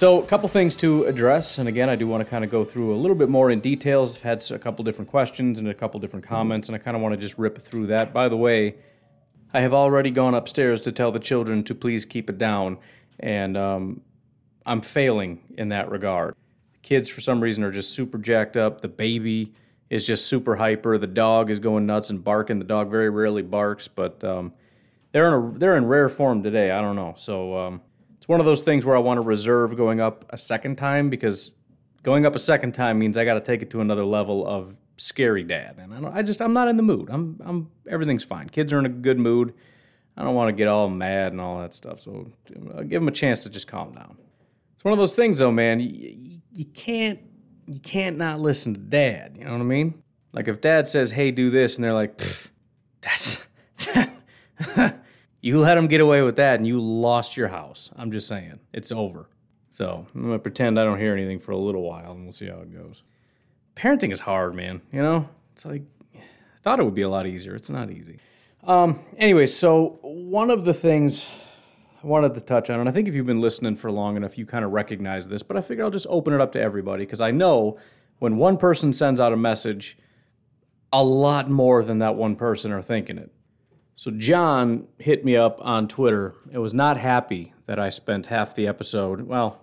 So, a couple things to address, and again, I do want to kind of go through a little bit more in details. I've had a couple different questions and a couple different comments, and I kind of want to just rip through that. By the way, I have already gone upstairs to tell the children to please keep it down, and um, I'm failing in that regard. Kids, for some reason, are just super jacked up. The baby is just super hyper. The dog is going nuts and barking. The dog very rarely barks, but um, they're in a, they're in rare form today. I don't know. So um, one of those things where I want to reserve going up a second time because going up a second time means I got to take it to another level of scary dad, and I, I just I'm not in the mood. I'm I'm everything's fine. Kids are in a good mood. I don't want to get all mad and all that stuff. So I'll give them a chance to just calm down. It's one of those things, though, man. You, you can't you can't not listen to dad. You know what I mean? Like if dad says, "Hey, do this," and they're like, "That's." you let them get away with that, and you lost your house. I'm just saying, it's over. So I'm gonna pretend I don't hear anything for a little while, and we'll see how it goes. Parenting is hard, man. You know, it's like I thought it would be a lot easier. It's not easy. Um, anyway, so one of the things I wanted to touch on, and I think if you've been listening for long enough, you kind of recognize this, but I figure I'll just open it up to everybody because I know when one person sends out a message, a lot more than that one person are thinking it. So John hit me up on Twitter. It was not happy that I spent half the episode, well,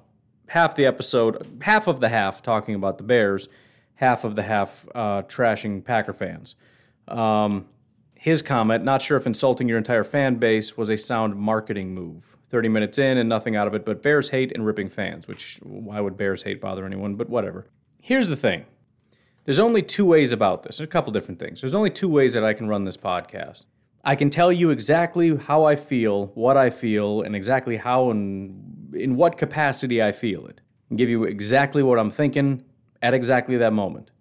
half the episode, half of the half talking about the Bears, half of the half uh, trashing Packer fans. Um, his comment, not sure if insulting your entire fan base was a sound marketing move. 30 minutes in and nothing out of it but Bears hate and ripping fans, which why would Bears hate bother anyone, but whatever. Here's the thing there's only two ways about this, a couple different things. There's only two ways that I can run this podcast. I can tell you exactly how I feel, what I feel, and exactly how and in what capacity I feel it, and give you exactly what I'm thinking at exactly that moment.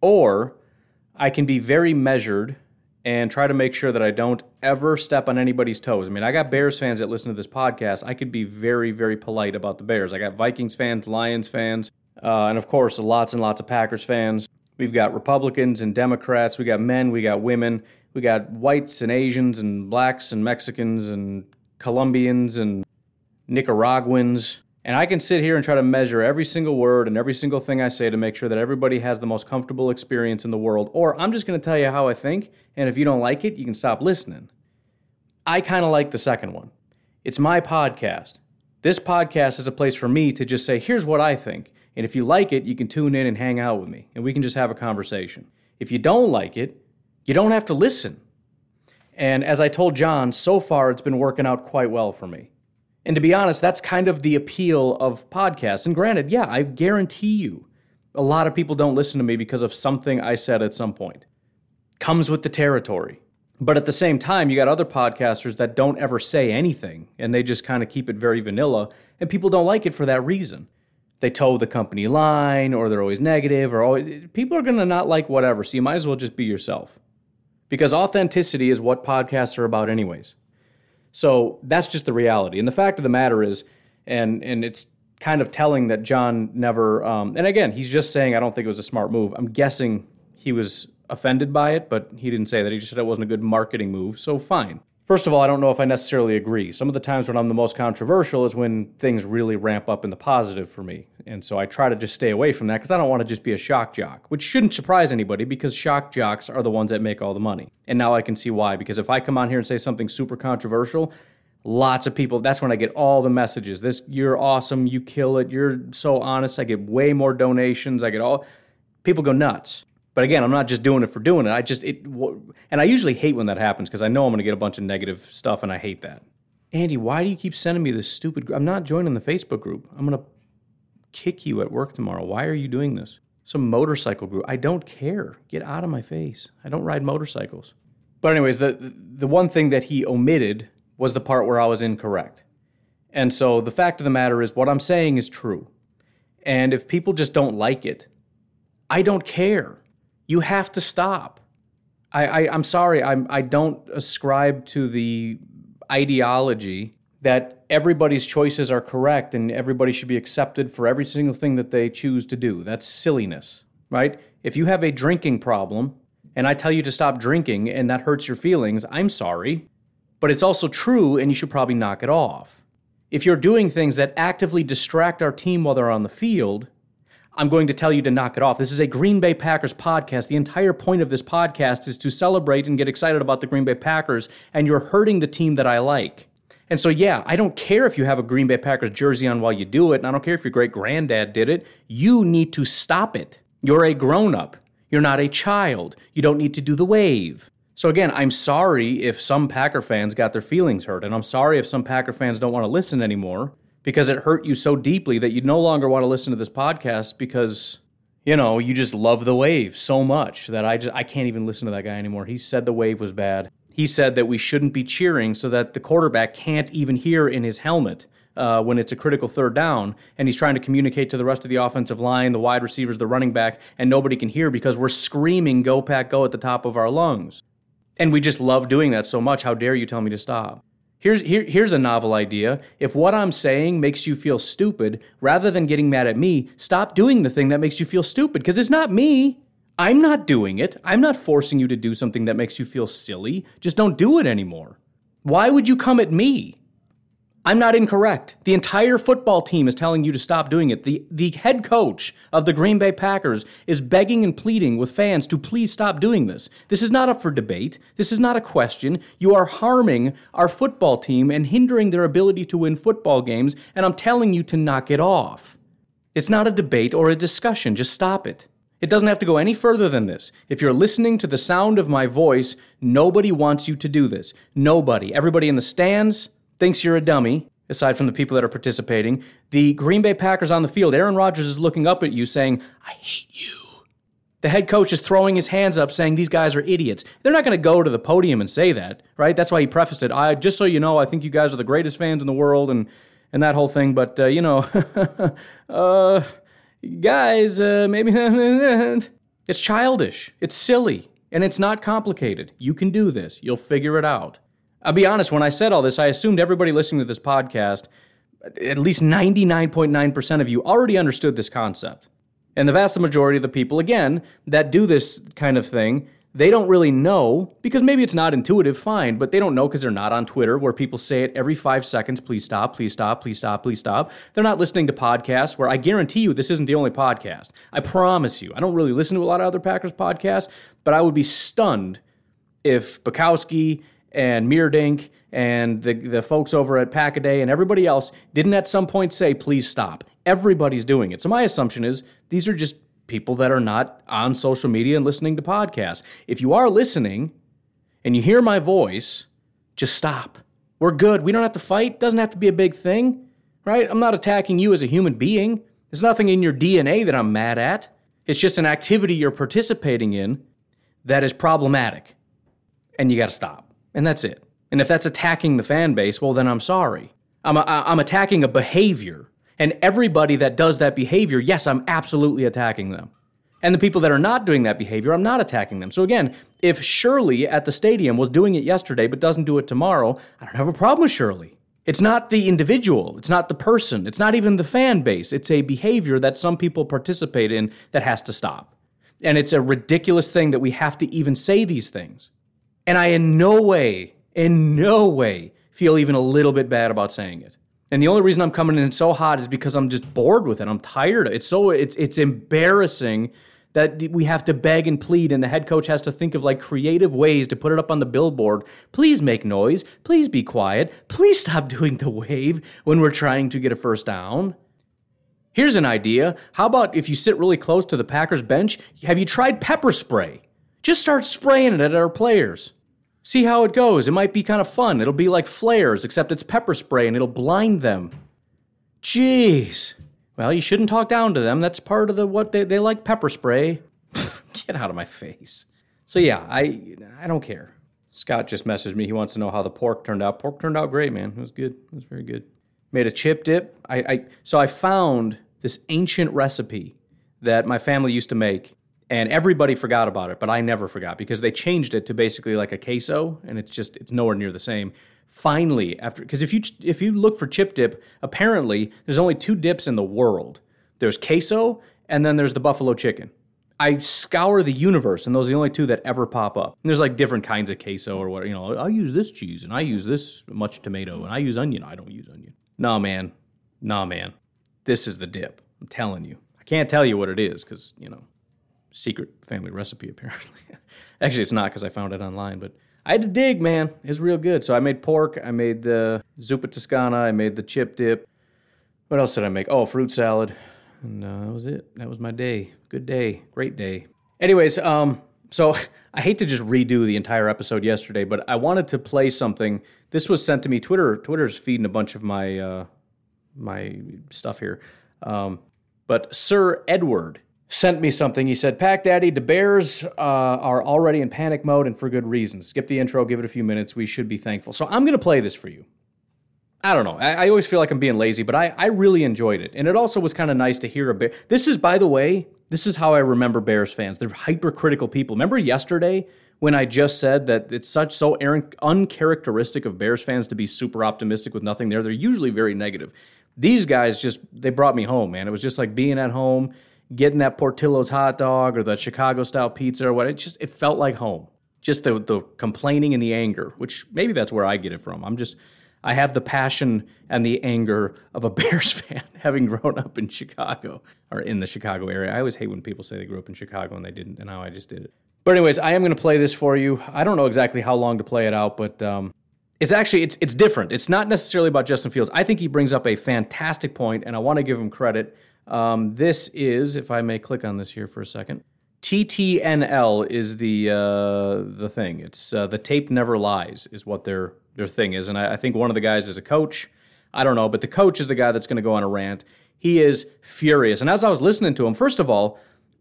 Or I can be very measured and try to make sure that I don't ever step on anybody's toes. I mean, I got Bears fans that listen to this podcast. I could be very, very polite about the Bears. I got Vikings fans, Lions fans, uh, and of course, lots and lots of Packers fans. We've got Republicans and Democrats. We got men, we got women, we got whites and Asians and blacks and Mexicans and Colombians and Nicaraguans. And I can sit here and try to measure every single word and every single thing I say to make sure that everybody has the most comfortable experience in the world. Or I'm just going to tell you how I think, and if you don't like it, you can stop listening. I kind of like the second one. It's my podcast. This podcast is a place for me to just say, here's what I think. And if you like it, you can tune in and hang out with me, and we can just have a conversation. If you don't like it, you don't have to listen. And as I told John, so far it's been working out quite well for me. And to be honest, that's kind of the appeal of podcasts. And granted, yeah, I guarantee you, a lot of people don't listen to me because of something I said at some point. Comes with the territory. But at the same time, you got other podcasters that don't ever say anything and they just kind of keep it very vanilla, and people don't like it for that reason. They toe the company line or they're always negative or always, people are going to not like whatever, so you might as well just be yourself. Because authenticity is what podcasts are about, anyways. So that's just the reality. And the fact of the matter is, and and it's kind of telling that John never. Um, and again, he's just saying I don't think it was a smart move. I'm guessing he was offended by it, but he didn't say that. He just said it wasn't a good marketing move. So fine. First of all, I don't know if I necessarily agree. Some of the times when I'm the most controversial is when things really ramp up in the positive for me. And so I try to just stay away from that because I don't want to just be a shock jock, which shouldn't surprise anybody because shock jocks are the ones that make all the money. And now I can see why. Because if I come on here and say something super controversial, lots of people, that's when I get all the messages. This, you're awesome, you kill it, you're so honest. I get way more donations. I get all, people go nuts. But again, I'm not just doing it for doing it. I just it and I usually hate when that happens because I know I'm going to get a bunch of negative stuff and I hate that. Andy, why do you keep sending me this stupid I'm not joining the Facebook group. I'm going to kick you at work tomorrow. Why are you doing this? Some motorcycle group. I don't care. Get out of my face. I don't ride motorcycles. But anyways, the the one thing that he omitted was the part where I was incorrect. And so the fact of the matter is what I'm saying is true. And if people just don't like it, I don't care. You have to stop. I, I am sorry. I'm I don't ascribe to the ideology that everybody's choices are correct and everybody should be accepted for every single thing that they choose to do. That's silliness, right? If you have a drinking problem and I tell you to stop drinking and that hurts your feelings, I'm sorry. But it's also true and you should probably knock it off. If you're doing things that actively distract our team while they're on the field, I'm going to tell you to knock it off. This is a Green Bay Packers podcast. The entire point of this podcast is to celebrate and get excited about the Green Bay Packers, and you're hurting the team that I like. And so, yeah, I don't care if you have a Green Bay Packers jersey on while you do it, and I don't care if your great granddad did it. You need to stop it. You're a grown up. You're not a child. You don't need to do the wave. So, again, I'm sorry if some Packer fans got their feelings hurt, and I'm sorry if some Packer fans don't want to listen anymore because it hurt you so deeply that you no longer want to listen to this podcast because you know you just love the wave so much that I just I can't even listen to that guy anymore. He said the wave was bad. He said that we shouldn't be cheering so that the quarterback can't even hear in his helmet uh, when it's a critical third down, and he's trying to communicate to the rest of the offensive line, the wide receivers, the running back, and nobody can hear because we're screaming "Go Pack, go!" at the top of our lungs, and we just love doing that so much. How dare you tell me to stop? Here's, here, here's a novel idea. If what I'm saying makes you feel stupid, rather than getting mad at me, stop doing the thing that makes you feel stupid because it's not me. I'm not doing it. I'm not forcing you to do something that makes you feel silly. Just don't do it anymore. Why would you come at me? I'm not incorrect. The entire football team is telling you to stop doing it. The, the head coach of the Green Bay Packers is begging and pleading with fans to please stop doing this. This is not up for debate. This is not a question. You are harming our football team and hindering their ability to win football games, and I'm telling you to knock it off. It's not a debate or a discussion. Just stop it. It doesn't have to go any further than this. If you're listening to the sound of my voice, nobody wants you to do this. Nobody. Everybody in the stands, thinks you're a dummy, aside from the people that are participating. The Green Bay Packers on the field, Aaron Rodgers is looking up at you saying, I hate you. The head coach is throwing his hands up saying these guys are idiots. They're not going to go to the podium and say that, right? That's why he prefaced it. I just so you know, I think you guys are the greatest fans in the world and and that whole thing, but uh, you know, uh guys, uh, maybe it's childish. It's silly and it's not complicated. You can do this. You'll figure it out. I'll be honest, when I said all this, I assumed everybody listening to this podcast, at least 99.9% of you, already understood this concept. And the vast majority of the people, again, that do this kind of thing, they don't really know because maybe it's not intuitive, fine, but they don't know because they're not on Twitter where people say it every five seconds please stop, please stop, please stop, please stop. They're not listening to podcasts where I guarantee you this isn't the only podcast. I promise you. I don't really listen to a lot of other Packers podcasts, but I would be stunned if Bukowski and Meerdink and the, the folks over at Packaday and everybody else didn't at some point say, please stop. Everybody's doing it. So my assumption is these are just people that are not on social media and listening to podcasts. If you are listening and you hear my voice, just stop. We're good. We don't have to fight. Doesn't have to be a big thing, right? I'm not attacking you as a human being. There's nothing in your DNA that I'm mad at. It's just an activity you're participating in that is problematic. And you got to stop. And that's it. And if that's attacking the fan base, well, then I'm sorry. I'm, a, I'm attacking a behavior. And everybody that does that behavior, yes, I'm absolutely attacking them. And the people that are not doing that behavior, I'm not attacking them. So again, if Shirley at the stadium was doing it yesterday but doesn't do it tomorrow, I don't have a problem with Shirley. It's not the individual, it's not the person, it's not even the fan base. It's a behavior that some people participate in that has to stop. And it's a ridiculous thing that we have to even say these things. And I in no way, in no way feel even a little bit bad about saying it. And the only reason I'm coming in so hot is because I'm just bored with it. I'm tired. It's so it's it's embarrassing that we have to beg and plead and the head coach has to think of like creative ways to put it up on the billboard. Please make noise. Please be quiet. Please stop doing the wave when we're trying to get a first down. Here's an idea. How about if you sit really close to the Packers bench, have you tried pepper spray? Just start spraying it at our players. See how it goes. It might be kind of fun. It'll be like flares, except it's pepper spray and it'll blind them. Jeez. Well, you shouldn't talk down to them. That's part of the what they, they like pepper spray. Get out of my face. So yeah, I I don't care. Scott just messaged me. He wants to know how the pork turned out. Pork turned out great, man. It was good. It was very good. Made a chip dip. I, I so I found this ancient recipe that my family used to make, and everybody forgot about it, but I never forgot because they changed it to basically like a queso, and it's just it's nowhere near the same. Finally, after because if you if you look for chip dip, apparently there's only two dips in the world. There's queso, and then there's the buffalo chicken. I scour the universe, and those are the only two that ever pop up. And there's like different kinds of queso or what, you know, I use this cheese and I use this much tomato and I use onion. I don't use onion. Nah, man. Nah, man. This is the dip. I'm telling you. I can't tell you what it is because, you know, secret family recipe apparently. Actually, it's not because I found it online, but I had to dig, man. It's real good. So I made pork. I made the zuppa toscana. I made the chip dip. What else did I make? Oh, fruit salad. And uh, that was it. That was my day. Good day. Great day. Anyways, um, so I hate to just redo the entire episode yesterday, but I wanted to play something. This was sent to me. Twitter Twitter's feeding a bunch of my uh, my stuff here. Um, but Sir Edward sent me something. He said, Pack Daddy, the Bears uh, are already in panic mode and for good reason. Skip the intro, give it a few minutes. We should be thankful. So I'm going to play this for you. I don't know. I, I, always feel like I'm being lazy, but I, I really enjoyed it. And it also was kind of nice to hear a bit. This is, by the way, this is how I remember Bears fans. They're hypercritical people. Remember yesterday when I just said that it's such so uncharacteristic of Bears fans to be super optimistic with nothing there? They're usually very negative. These guys just, they brought me home, man. It was just like being at home, getting that Portillo's hot dog or the Chicago style pizza or what. It just, it felt like home. Just the, the complaining and the anger, which maybe that's where I get it from. I'm just, I have the passion and the anger of a Bears fan, having grown up in Chicago or in the Chicago area. I always hate when people say they grew up in Chicago and they didn't, and now I just did it. But anyways, I am going to play this for you. I don't know exactly how long to play it out, but um, it's actually it's it's different. It's not necessarily about Justin Fields. I think he brings up a fantastic point, and I want to give him credit. Um, this is, if I may click on this here for a second. TTNL is the uh, the thing. It's uh, the tape never lies is what their their thing is, and I, I think one of the guys is a coach. I don't know, but the coach is the guy that's going to go on a rant. He is furious, and as I was listening to him, first of all,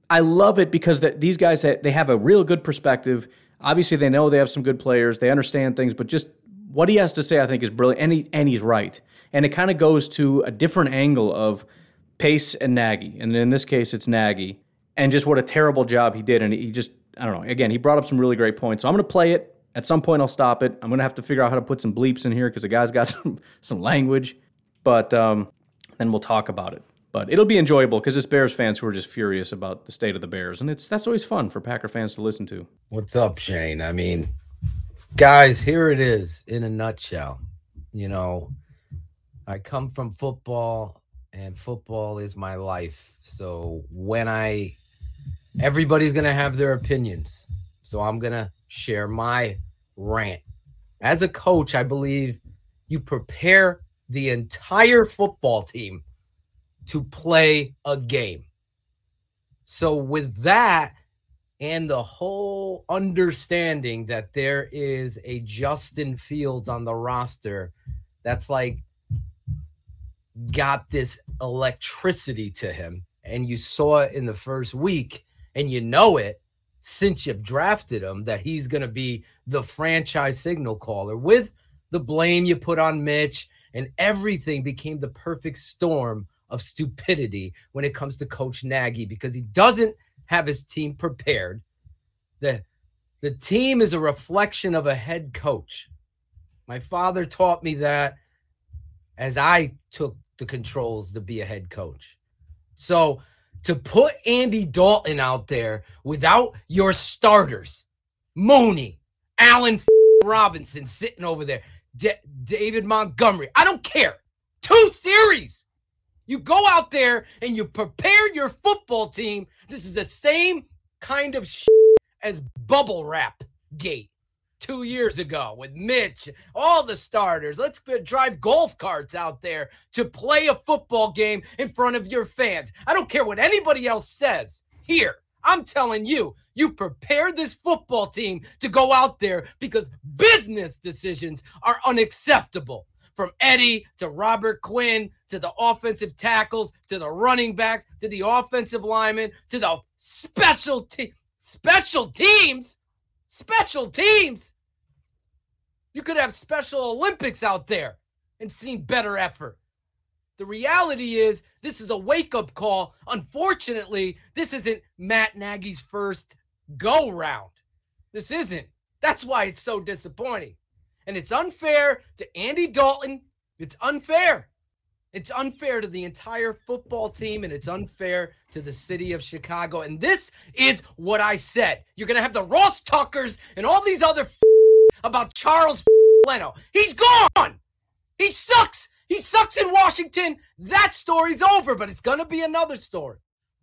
I love it because that these guys they have a real good perspective. Obviously, they know they have some good players. They understand things, but just what he has to say, I think, is brilliant, and he, and he's right. And it kind of goes to a different angle of Pace and Nagy, and in this case, it's Nagy and just what a terrible job he did. And he just, I don't know. Again, he brought up some really great points. So I'm going to play it. At some point, I'll stop it. I'm going to have to figure out how to put some bleeps in here because the guy's got some, some language. But um, then we'll talk about it. But it'll be enjoyable because it's Bears fans who are just furious about the state of the Bears, and it's that's always fun for Packer fans to listen to. What's up, Shane? I mean, guys, here it is in a nutshell. You know, I come from football, and football is my life. So when I everybody's going to have their opinions. So I'm going to share my rant. As a coach, I believe you prepare the entire football team to play a game. So, with that, and the whole understanding that there is a Justin Fields on the roster that's like got this electricity to him, and you saw it in the first week and you know it since you've drafted him that he's going to be the franchise signal caller with the blame you put on Mitch and everything became the perfect storm of stupidity when it comes to coach Nagy because he doesn't have his team prepared. The the team is a reflection of a head coach. My father taught me that as I took the controls to be a head coach. So to put Andy Dalton out there without your starters, Mooney, Allen Robinson sitting over there, D- David Montgomery. I don't care. Two series. You go out there and you prepare your football team. This is the same kind of as bubble wrap gate. Two years ago with Mitch, all the starters. Let's drive golf carts out there to play a football game in front of your fans. I don't care what anybody else says. Here, I'm telling you, you prepare this football team to go out there because business decisions are unacceptable. From Eddie to Robert Quinn to the offensive tackles to the running backs to the offensive linemen to the special te- special teams, special teams. You could have Special Olympics out there and seen better effort. The reality is, this is a wake up call. Unfortunately, this isn't Matt Nagy's first go round. This isn't. That's why it's so disappointing. And it's unfair to Andy Dalton. It's unfair. It's unfair to the entire football team and it's unfair to the city of Chicago. And this is what I said. You're going to have the Ross Tuckers and all these other about Charles Leno. He's gone. He sucks. He sucks in Washington. That story's over, but it's going to be another story.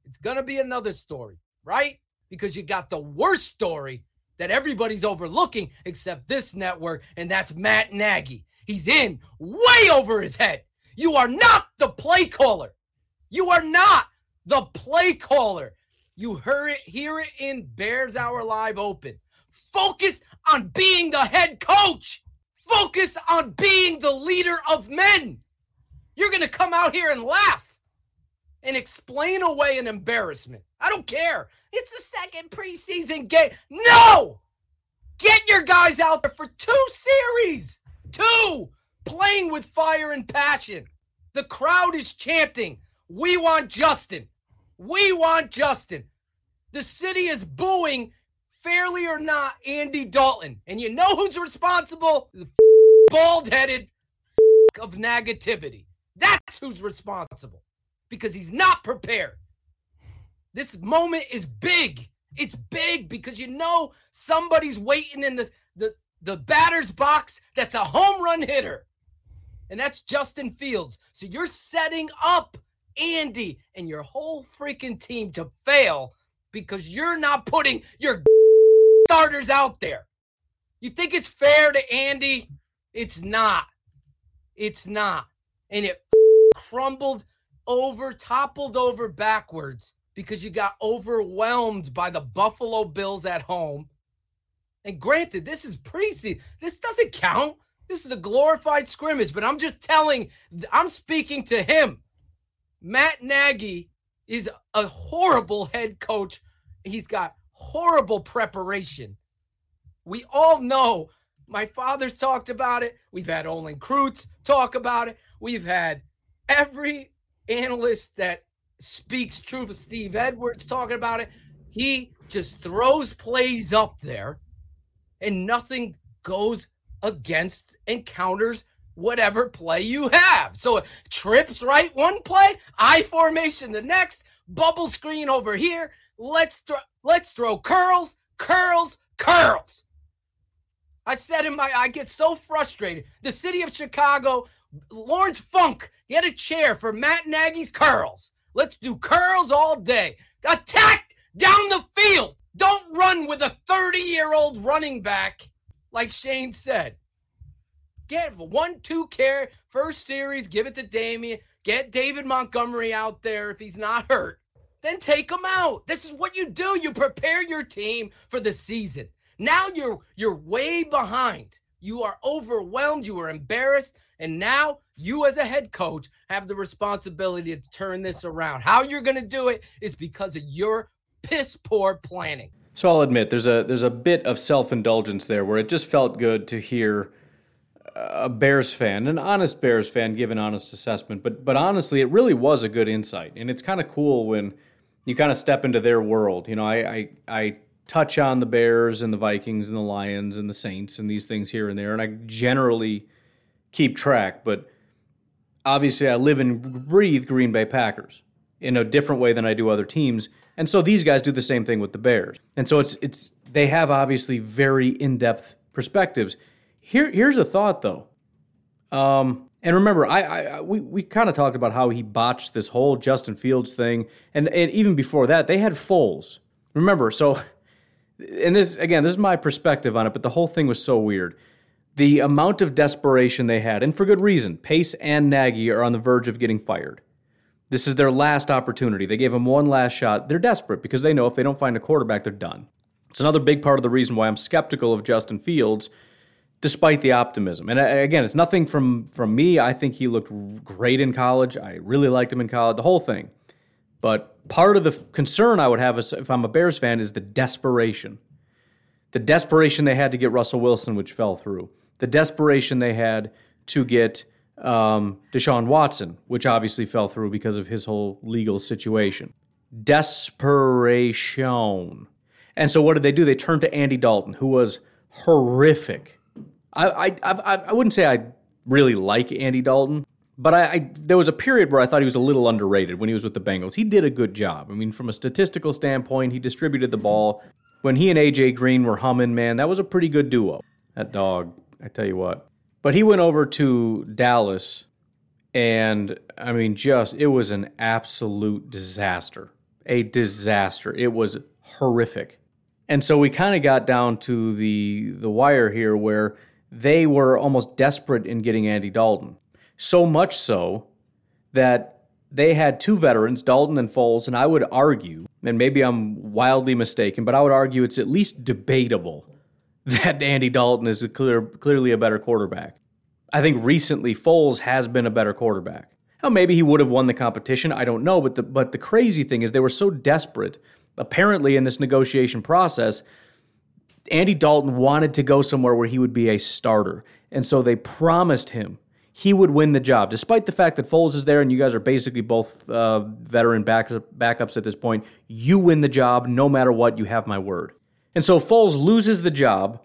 It's going to be another story, right? Because you got the worst story that everybody's overlooking except this network, and that's Matt Nagy. He's in way over his head. You are not the play caller. You are not the play caller. You hear it, hear it in Bears Hour Live Open. Focus on being the head coach. Focus on being the leader of men. You're going to come out here and laugh and explain away an embarrassment. I don't care. It's the second preseason game. No! Get your guys out there for two series. Two! Playing with fire and passion. The crowd is chanting, We want Justin. We want Justin. The city is booing fairly or not, Andy Dalton. And you know who's responsible? The bald headed of negativity. That's who's responsible because he's not prepared. This moment is big. It's big because you know somebody's waiting in the, the, the batter's box that's a home run hitter. And that's Justin Fields. So you're setting up Andy and your whole freaking team to fail because you're not putting your starters out there. You think it's fair to Andy? It's not. It's not. And it crumbled over, toppled over backwards because you got overwhelmed by the Buffalo Bills at home. And granted, this is preseason. This doesn't count. This is a glorified scrimmage, but I'm just telling, I'm speaking to him. Matt Nagy is a horrible head coach. He's got horrible preparation. We all know. My father's talked about it. We've had Olin Kreutz talk about it. We've had every analyst that speaks truth, of Steve Edwards talking about it. He just throws plays up there and nothing goes against and counters whatever play you have. So trips right one play, I formation the next, bubble screen over here. Let's throw let's throw curls, curls, curls. I said in my I get so frustrated. The city of Chicago, Lawrence Funk, he had a chair for Matt Nagy's curls. Let's do curls all day. Attack down the field. Don't run with a 30 year old running back, like Shane said. Get one, two care, first series, give it to Damien. Get David Montgomery out there if he's not hurt. Then take them out. This is what you do. You prepare your team for the season. Now you're you're way behind. You are overwhelmed, you are embarrassed, and now you as a head coach have the responsibility to turn this around. How you're going to do it is because of your piss poor planning. So I'll admit there's a there's a bit of self-indulgence there where it just felt good to hear a Bears fan, an honest Bears fan, give an honest assessment. But but honestly, it really was a good insight, and it's kind of cool when you kind of step into their world. You know, I, I I touch on the Bears and the Vikings and the Lions and the Saints and these things here and there, and I generally keep track. But obviously, I live and breathe Green Bay Packers in a different way than I do other teams. And so these guys do the same thing with the Bears. And so it's it's they have obviously very in-depth perspectives. Here, here's a thought though. Um, and remember, I, I we, we kind of talked about how he botched this whole Justin Fields thing, and, and even before that, they had Foles. Remember, so and this again, this is my perspective on it, but the whole thing was so weird. The amount of desperation they had, and for good reason. Pace and Nagy are on the verge of getting fired. This is their last opportunity. They gave him one last shot. They're desperate because they know if they don't find a quarterback, they're done. It's another big part of the reason why I'm skeptical of Justin Fields, despite the optimism. And uh, again, it's nothing from from me. I think he looked great in college. I really liked him in college. The whole thing. But part of the concern I would have is, if I'm a Bears fan is the desperation. The desperation they had to get Russell Wilson, which fell through. The desperation they had to get um, Deshaun Watson, which obviously fell through because of his whole legal situation. Desperation. And so what did they do? They turned to Andy Dalton, who was horrific. I I I, I wouldn't say I really like Andy Dalton, but I, I, there was a period where I thought he was a little underrated when he was with the Bengals. He did a good job. I mean, from a statistical standpoint, he distributed the ball. When he and AJ Green were humming, man, that was a pretty good duo. That dog, I tell you what. But he went over to Dallas, and I mean, just it was an absolute disaster. A disaster. It was horrific. And so we kind of got down to the the wire here where they were almost desperate in getting Andy Dalton. So much so that they had two veterans, Dalton and Foles, and I would argue, and maybe I'm wildly mistaken, but I would argue it's at least debatable that Andy Dalton is a clear, clearly a better quarterback. I think recently Foles has been a better quarterback. Now maybe he would have won the competition. I don't know, but the but the crazy thing is they were so desperate. Apparently, in this negotiation process, Andy Dalton wanted to go somewhere where he would be a starter, and so they promised him he would win the job, despite the fact that Foles is there and you guys are basically both uh, veteran backups at this point. You win the job no matter what. You have my word. And so Foles loses the job,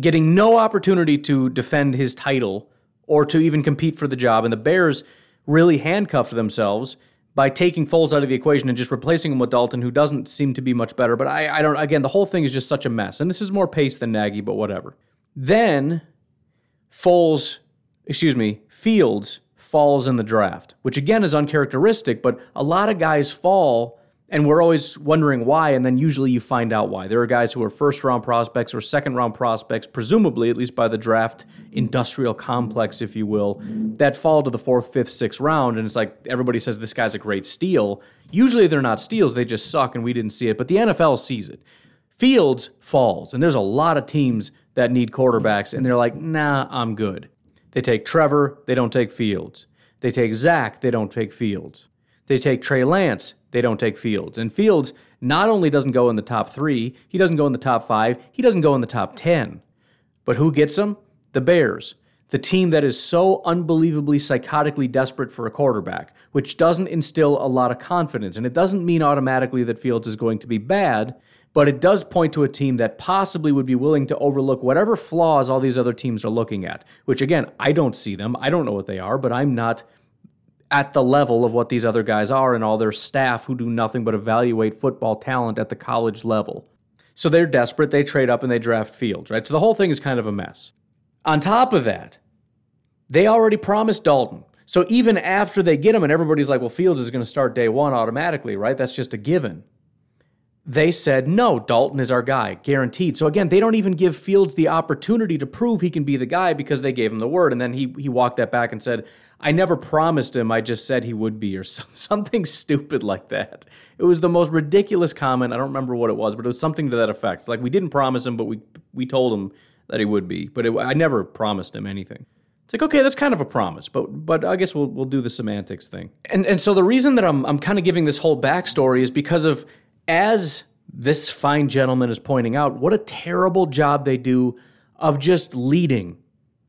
getting no opportunity to defend his title or to even compete for the job. And the Bears really handcuffed themselves by taking Foles out of the equation and just replacing him with Dalton, who doesn't seem to be much better. But I, I don't, again, the whole thing is just such a mess. And this is more pace than Nagy, but whatever. Then Foles, excuse me, Fields falls in the draft, which again is uncharacteristic, but a lot of guys fall and we're always wondering why, and then usually you find out why. There are guys who are first round prospects or second round prospects, presumably, at least by the draft industrial complex, if you will, that fall to the fourth, fifth, sixth round. And it's like everybody says this guy's a great steal. Usually they're not steals, they just suck and we didn't see it. But the NFL sees it. Fields falls, and there's a lot of teams that need quarterbacks, and they're like, nah, I'm good. They take Trevor, they don't take Fields. They take Zach, they don't take Fields. They take Trey Lance, they don't take Fields. And Fields not only doesn't go in the top three, he doesn't go in the top five, he doesn't go in the top 10. But who gets him? The Bears, the team that is so unbelievably psychotically desperate for a quarterback, which doesn't instill a lot of confidence. And it doesn't mean automatically that Fields is going to be bad, but it does point to a team that possibly would be willing to overlook whatever flaws all these other teams are looking at, which again, I don't see them. I don't know what they are, but I'm not at the level of what these other guys are and all their staff who do nothing but evaluate football talent at the college level. So they're desperate, they trade up and they draft Fields, right? So the whole thing is kind of a mess. On top of that, they already promised Dalton. So even after they get him and everybody's like, well, Fields is going to start day one automatically, right? That's just a given. They said, no, Dalton is our guy, guaranteed. So again, they don't even give Fields the opportunity to prove he can be the guy because they gave him the word. And then he, he walked that back and said, I never promised him, I just said he would be, or something stupid like that. It was the most ridiculous comment. I don't remember what it was, but it was something to that effect. Like we didn't promise him, but we we told him that he would be. But it, I never promised him anything. It's like okay, that's kind of a promise, but but I guess we'll we'll do the semantics thing. And and so the reason that I'm I'm kind of giving this whole backstory is because of as this fine gentleman is pointing out, what a terrible job they do of just leading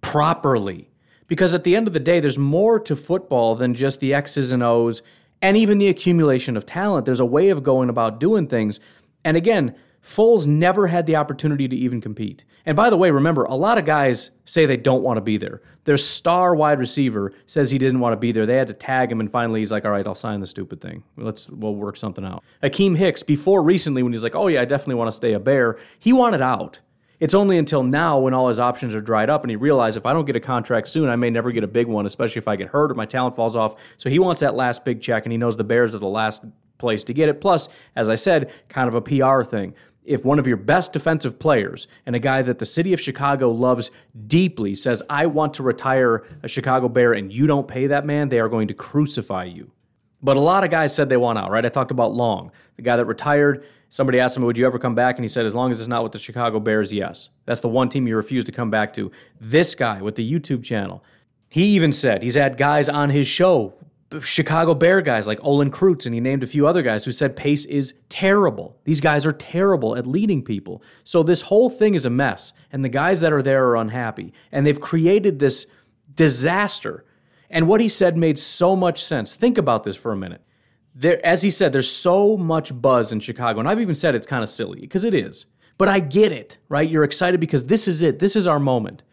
properly because at the end of the day, there's more to football than just the X's and O's and even the accumulation of talent. There's a way of going about doing things. And again, Foles never had the opportunity to even compete. And by the way, remember, a lot of guys say they don't want to be there. Their star wide receiver says he didn't want to be there. They had to tag him, and finally he's like, all right, I'll sign the stupid thing. Let's we'll work something out. Akiem Hicks, before recently, when he's like, oh yeah, I definitely want to stay a bear, he wanted out. It's only until now when all his options are dried up and he realized if I don't get a contract soon, I may never get a big one, especially if I get hurt or my talent falls off. So he wants that last big check and he knows the Bears are the last place to get it. Plus, as I said, kind of a PR thing. if one of your best defensive players and a guy that the city of Chicago loves deeply says, I want to retire a Chicago Bear and you don't pay that man, they are going to crucify you. But a lot of guys said they want out, right? I talked about Long, the guy that retired. Somebody asked him, Would you ever come back? And he said, As long as it's not with the Chicago Bears, yes. That's the one team you refuse to come back to. This guy with the YouTube channel, he even said he's had guys on his show Chicago Bear guys like Olin Kreutz, and he named a few other guys who said Pace is terrible. These guys are terrible at leading people. So this whole thing is a mess, and the guys that are there are unhappy, and they've created this disaster. And what he said made so much sense. Think about this for a minute. There, as he said, there's so much buzz in Chicago, and I've even said it's kind of silly because it is. But I get it, right? You're excited because this is it. This is our moment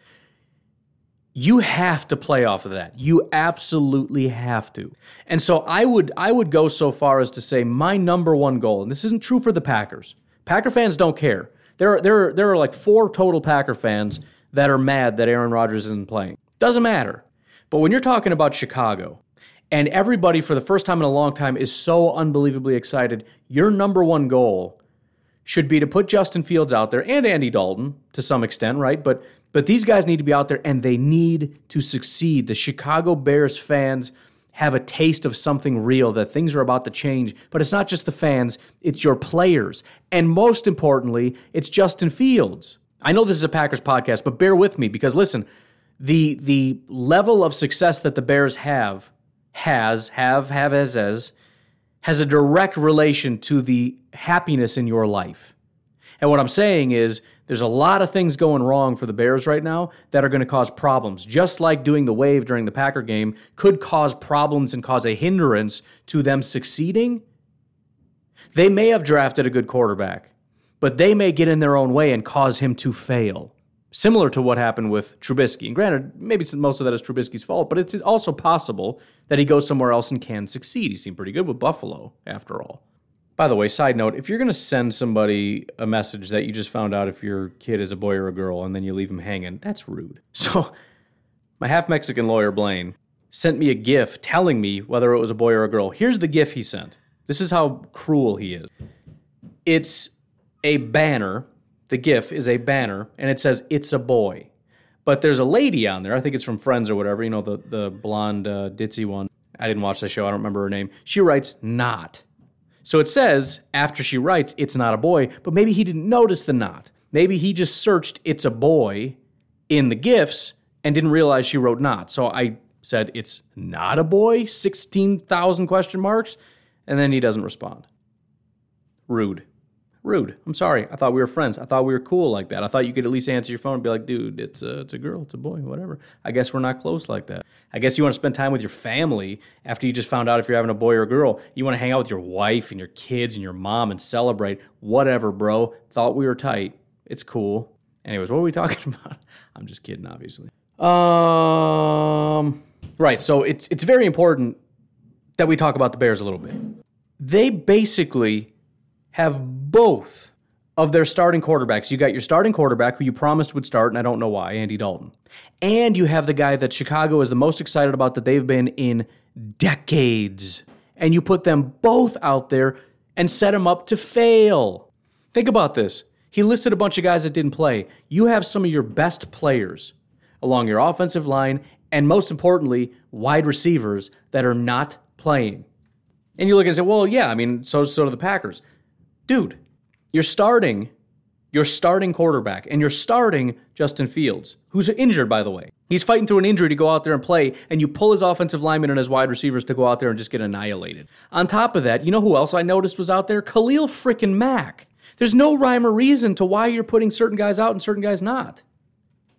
you have to play off of that. You absolutely have to. And so I would I would go so far as to say my number one goal, and this isn't true for the Packers. Packer fans don't care. There are, there are, there are like four total Packer fans that are mad that Aaron Rodgers isn't playing. Doesn't matter. But when you're talking about Chicago, and everybody for the first time in a long time is so unbelievably excited, your number one goal should be to put Justin Fields out there and Andy Dalton to some extent, right? But but these guys need to be out there and they need to succeed. The Chicago Bears fans have a taste of something real, that things are about to change. But it's not just the fans, it's your players. And most importantly, it's Justin Fields. I know this is a Packers podcast, but bear with me because listen, the the level of success that the Bears have has have have as as has a direct relation to the happiness in your life. And what I'm saying is there's a lot of things going wrong for the Bears right now that are going to cause problems. Just like doing the wave during the Packer game could cause problems and cause a hindrance to them succeeding. They may have drafted a good quarterback, but they may get in their own way and cause him to fail. Similar to what happened with Trubisky. And granted, maybe most of that is Trubisky's fault, but it's also possible that he goes somewhere else and can succeed. He seemed pretty good with Buffalo, after all. By the way, side note, if you're going to send somebody a message that you just found out if your kid is a boy or a girl and then you leave them hanging, that's rude. So, my half Mexican lawyer, Blaine, sent me a GIF telling me whether it was a boy or a girl. Here's the GIF he sent. This is how cruel he is. It's a banner. The GIF is a banner, and it says, It's a boy. But there's a lady on there. I think it's from Friends or whatever, you know, the, the blonde, uh, ditzy one. I didn't watch the show. I don't remember her name. She writes, Not. So it says after she writes, it's not a boy, but maybe he didn't notice the not. Maybe he just searched it's a boy in the gifts and didn't realize she wrote not. So I said it's not a boy, 16,000 question marks, and then he doesn't respond. Rude. Rude. I'm sorry. I thought we were friends. I thought we were cool like that. I thought you could at least answer your phone and be like, dude, it's a, it's a girl, it's a boy, whatever. I guess we're not close like that. I guess you want to spend time with your family after you just found out if you're having a boy or a girl. You want to hang out with your wife and your kids and your mom and celebrate. Whatever, bro. Thought we were tight. It's cool. Anyways, what are we talking about? I'm just kidding, obviously. Um, right. So it's it's very important that we talk about the Bears a little bit. They basically have both of their starting quarterbacks. You got your starting quarterback who you promised would start, and I don't know why, Andy Dalton. And you have the guy that Chicago is the most excited about that they've been in decades. And you put them both out there and set them up to fail. Think about this. He listed a bunch of guys that didn't play. You have some of your best players along your offensive line, and most importantly, wide receivers that are not playing. And you look and say, well, yeah, I mean, so so do the Packers dude, you're starting, you're starting quarterback, and you're starting Justin Fields, who's injured, by the way. He's fighting through an injury to go out there and play, and you pull his offensive linemen and his wide receivers to go out there and just get annihilated. On top of that, you know who else I noticed was out there? Khalil frickin' Mack. There's no rhyme or reason to why you're putting certain guys out and certain guys not.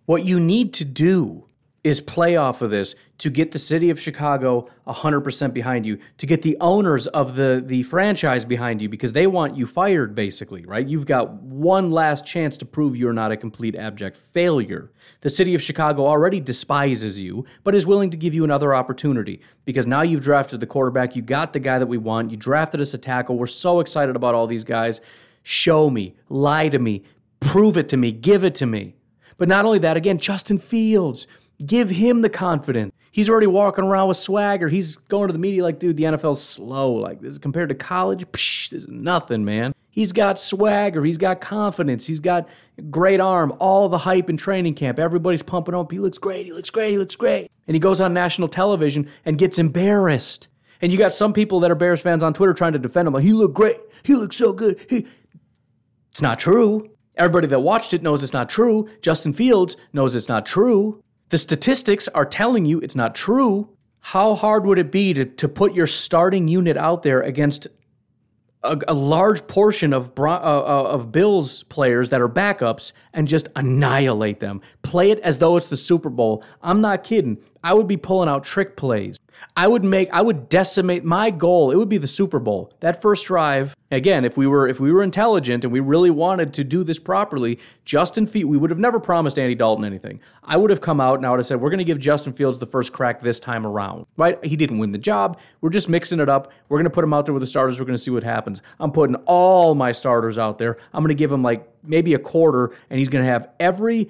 What you need to do is play off of this to get the city of Chicago 100% behind you, to get the owners of the, the franchise behind you because they want you fired, basically, right? You've got one last chance to prove you're not a complete abject failure. The city of Chicago already despises you, but is willing to give you another opportunity because now you've drafted the quarterback. You got the guy that we want. You drafted us a tackle. We're so excited about all these guys. Show me, lie to me, prove it to me, give it to me. But not only that, again, Justin Fields. Give him the confidence. He's already walking around with swagger. He's going to the media like, dude, the NFL's slow. Like this compared to college, psh, this is nothing, man. He's got swagger. He's got confidence. He's got great arm. All the hype in training camp. Everybody's pumping up. He looks great. He looks great. He looks great. And he goes on national television and gets embarrassed. And you got some people that are Bears fans on Twitter trying to defend him. Like, he looked great. He looked so good. He... It's not true. Everybody that watched it knows it's not true. Justin Fields knows it's not true. The statistics are telling you it's not true. How hard would it be to, to put your starting unit out there against a, a large portion of uh, uh, of Bills players that are backups and just annihilate them? Play it as though it's the Super Bowl. I'm not kidding. I would be pulling out trick plays. I would make I would decimate my goal. It would be the Super Bowl. That first drive, again, if we were if we were intelligent and we really wanted to do this properly, Justin Fields, we would have never promised Andy Dalton anything. I would have come out and I would have said, we're going to give Justin Fields the first crack this time around. Right? He didn't win the job. We're just mixing it up. We're going to put him out there with the starters. We're going to see what happens. I'm putting all my starters out there. I'm going to give him like maybe a quarter, and he's going to have every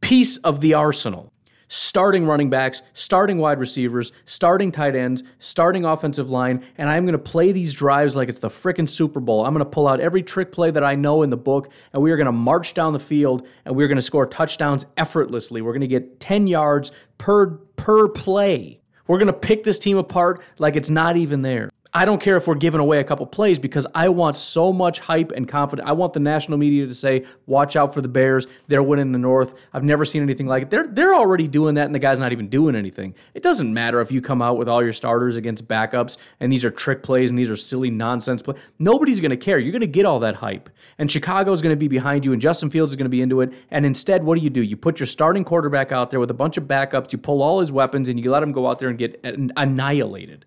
piece of the arsenal starting running backs, starting wide receivers, starting tight ends, starting offensive line, and I'm going to play these drives like it's the freaking Super Bowl. I'm going to pull out every trick play that I know in the book, and we are going to march down the field and we're going to score touchdowns effortlessly. We're going to get 10 yards per per play. We're going to pick this team apart like it's not even there. I don't care if we're giving away a couple plays because I want so much hype and confidence. I want the national media to say, "Watch out for the Bears. They're winning the North." I've never seen anything like it. They're they're already doing that, and the guy's not even doing anything. It doesn't matter if you come out with all your starters against backups, and these are trick plays and these are silly nonsense plays. Nobody's going to care. You're going to get all that hype, and Chicago's going to be behind you, and Justin Fields is going to be into it. And instead, what do you do? You put your starting quarterback out there with a bunch of backups. You pull all his weapons, and you let him go out there and get annihilated.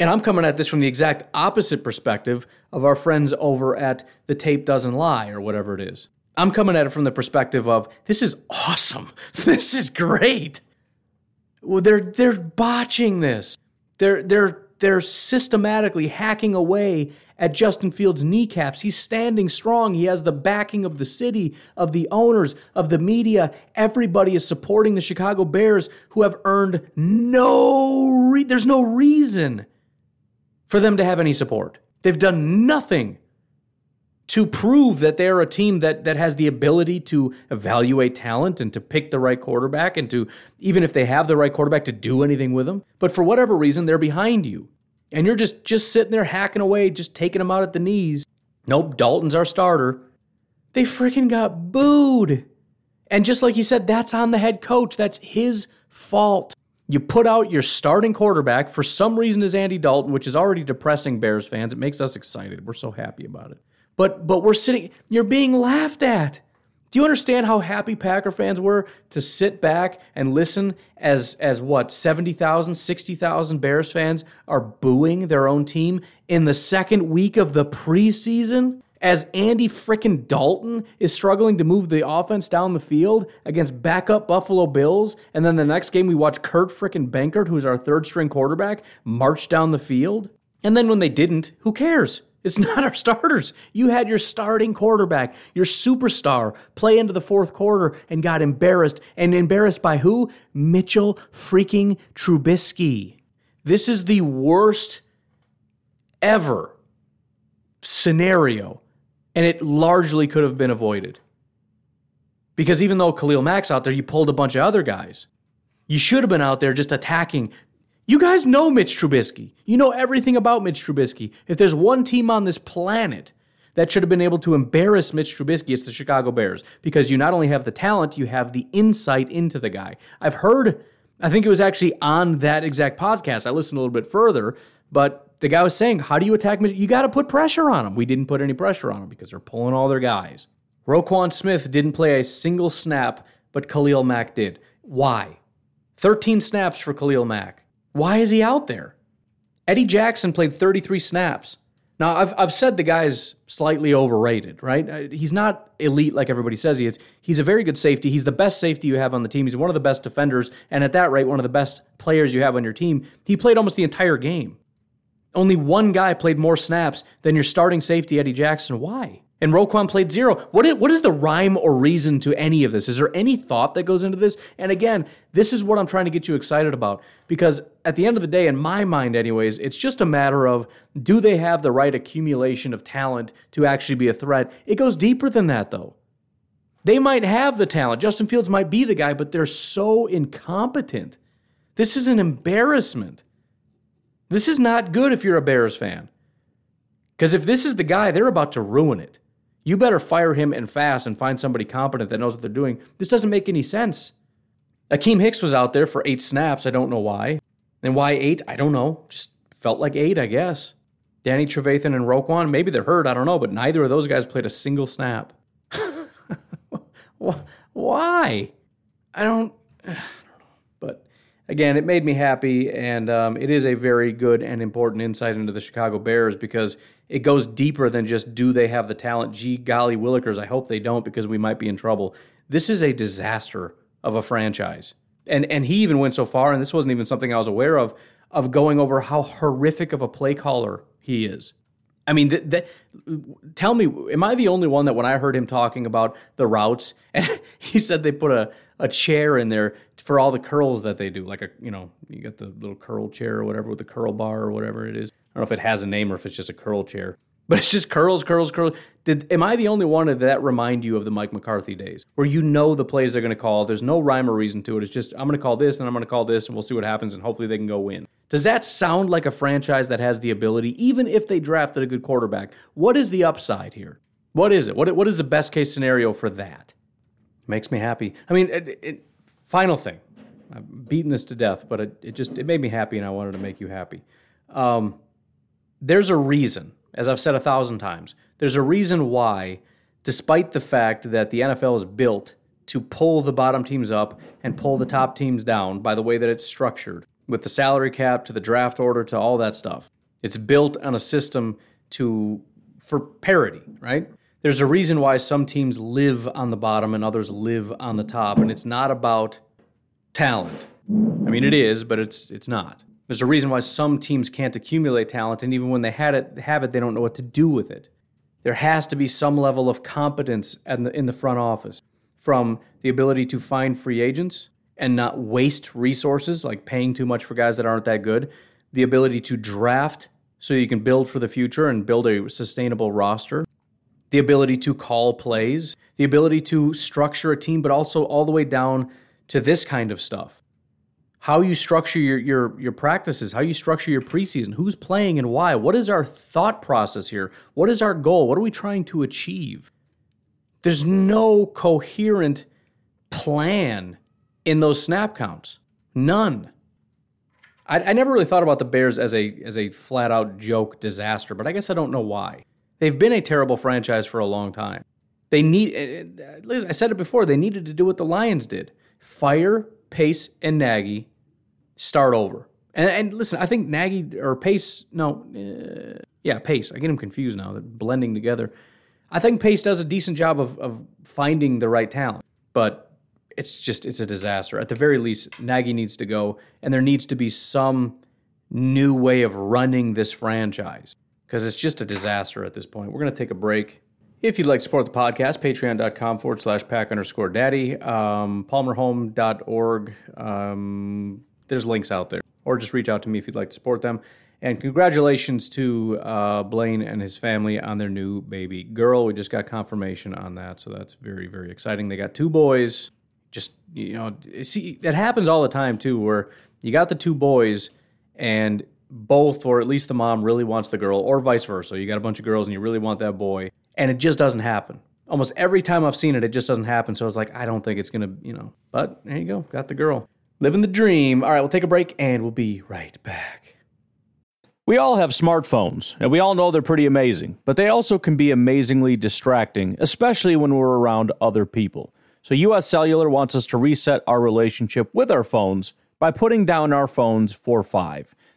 And I'm coming at this from the exact opposite perspective of our friends over at The Tape Doesn't Lie or whatever it is. I'm coming at it from the perspective of this is awesome. This is great. Well, they're they're botching this. They're they're they're systematically hacking away at Justin Fields' kneecaps. He's standing strong. He has the backing of the city, of the owners, of the media. Everybody is supporting the Chicago Bears, who have earned no. Re- there's no reason for them to have any support. They've done nothing to prove that they're a team that that has the ability to evaluate talent and to pick the right quarterback and to even if they have the right quarterback to do anything with them. But for whatever reason, they're behind you. And you're just just sitting there hacking away, just taking them out at the knees. Nope, Dalton's our starter. They freaking got booed. And just like you said, that's on the head coach. That's his fault. You put out your starting quarterback for some reason is Andy Dalton, which is already depressing Bears fans. It makes us excited. We're so happy about it. But but we're sitting you're being laughed at. Do you understand how happy Packer fans were to sit back and listen as as what 70,000, 60,000 Bears fans are booing their own team in the second week of the preseason? As Andy frickin' Dalton is struggling to move the offense down the field against backup Buffalo Bills, and then the next game we watch Kurt frickin' Benkert, who's our third string quarterback, march down the field. And then when they didn't, who cares? It's not our starters. You had your starting quarterback, your superstar, play into the fourth quarter and got embarrassed. And embarrassed by who? Mitchell freaking Trubisky. This is the worst ever scenario and it largely could have been avoided. Because even though Khalil Mack's out there, you pulled a bunch of other guys. You should have been out there just attacking. You guys know Mitch Trubisky. You know everything about Mitch Trubisky. If there's one team on this planet that should have been able to embarrass Mitch Trubisky, it's the Chicago Bears. Because you not only have the talent, you have the insight into the guy. I've heard, I think it was actually on that exact podcast. I listened a little bit further, but the guy was saying, How do you attack You got to put pressure on them. We didn't put any pressure on them because they're pulling all their guys. Roquan Smith didn't play a single snap, but Khalil Mack did. Why? 13 snaps for Khalil Mack. Why is he out there? Eddie Jackson played 33 snaps. Now, I've, I've said the guy's slightly overrated, right? Uh, he's not elite like everybody says he is. He's a very good safety. He's the best safety you have on the team. He's one of the best defenders, and at that rate, one of the best players you have on your team. He played almost the entire game. Only one guy played more snaps than your starting safety, Eddie Jackson. Why? And Roquan played zero. What is, what is the rhyme or reason to any of this? Is there any thought that goes into this? And again, this is what I'm trying to get you excited about because at the end of the day, in my mind, anyways, it's just a matter of do they have the right accumulation of talent to actually be a threat? It goes deeper than that, though. They might have the talent. Justin Fields might be the guy, but they're so incompetent. This is an embarrassment. This is not good if you're a Bears fan. Because if this is the guy, they're about to ruin it. You better fire him and fast and find somebody competent that knows what they're doing. This doesn't make any sense. Akiem Hicks was out there for eight snaps. I don't know why. And why eight? I don't know. Just felt like eight, I guess. Danny Trevathan and Roquan, maybe they're hurt. I don't know. But neither of those guys played a single snap. why? I don't. Again, it made me happy, and um, it is a very good and important insight into the Chicago Bears because it goes deeper than just do they have the talent? Gee, golly, Willikers, I hope they don't because we might be in trouble. This is a disaster of a franchise. And, and he even went so far, and this wasn't even something I was aware of, of going over how horrific of a play caller he is. I mean, th- th- tell me, am I the only one that when I heard him talking about the routes, and he said they put a, a chair in there for all the curls that they do, like a, you know, you got the little curl chair or whatever with the curl bar or whatever it is. I don't know if it has a name or if it's just a curl chair. But it's just curls, curls, curls. Did am I the only one that that remind you of the Mike McCarthy days, where you know the plays they're going to call? There's no rhyme or reason to it. It's just I'm going to call this and I'm going to call this, and we'll see what happens, and hopefully they can go win. Does that sound like a franchise that has the ability, even if they drafted a good quarterback? What is the upside here? What is it? What what is the best case scenario for that? Makes me happy. I mean, it, it, final thing. I've beaten this to death, but it, it just it made me happy, and I wanted to make you happy. Um, there's a reason, as I've said a thousand times, there's a reason why, despite the fact that the NFL is built to pull the bottom teams up and pull the top teams down by the way that it's structured, with the salary cap to the draft order to all that stuff. It's built on a system to for parity, right? There's a reason why some teams live on the bottom and others live on the top, and it's not about talent. I mean, it is, but it's it's not. There's a reason why some teams can't accumulate talent, and even when they had it, have it, they don't know what to do with it. There has to be some level of competence in the, in the front office, from the ability to find free agents and not waste resources, like paying too much for guys that aren't that good, the ability to draft so you can build for the future and build a sustainable roster, the ability to call plays, the ability to structure a team, but also all the way down to this kind of stuff how you structure your, your, your practices, how you structure your preseason, who's playing and why. What is our thought process here? What is our goal? What are we trying to achieve? There's no coherent plan in those snap counts. None. I, I never really thought about the Bears as a as a flat out joke disaster, but I guess I don't know why. They've been a terrible franchise for a long time. They need. Eh, eh, I said it before. They needed to do what the Lions did: fire Pace and Nagy start over. And, and listen, I think Nagy or Pace, no, uh, yeah, Pace. I get them confused now. They're blending together. I think Pace does a decent job of, of finding the right talent, but it's just it's a disaster. At the very least, Nagy needs to go, and there needs to be some new way of running this franchise because it's just a disaster at this point. We're going to take a break. If you'd like to support the podcast, patreon.com forward slash pack underscore daddy, um, palmerhome.org. Um, there's links out there. Or just reach out to me if you'd like to support them. And congratulations to uh, Blaine and his family on their new baby girl. We just got confirmation on that, so that's very, very exciting. They got two boys. Just, you know, see, that happens all the time too, where you got the two boys and both, or at least the mom, really wants the girl, or vice versa. You got a bunch of girls and you really want that boy and it just doesn't happen. Almost every time I've seen it, it just doesn't happen. So I was like, I don't think it's gonna, you know. But there you go, got the girl. Living the dream. All right, we'll take a break and we'll be right back. We all have smartphones, and we all know they're pretty amazing, but they also can be amazingly distracting, especially when we're around other people. So, US Cellular wants us to reset our relationship with our phones by putting down our phones for five.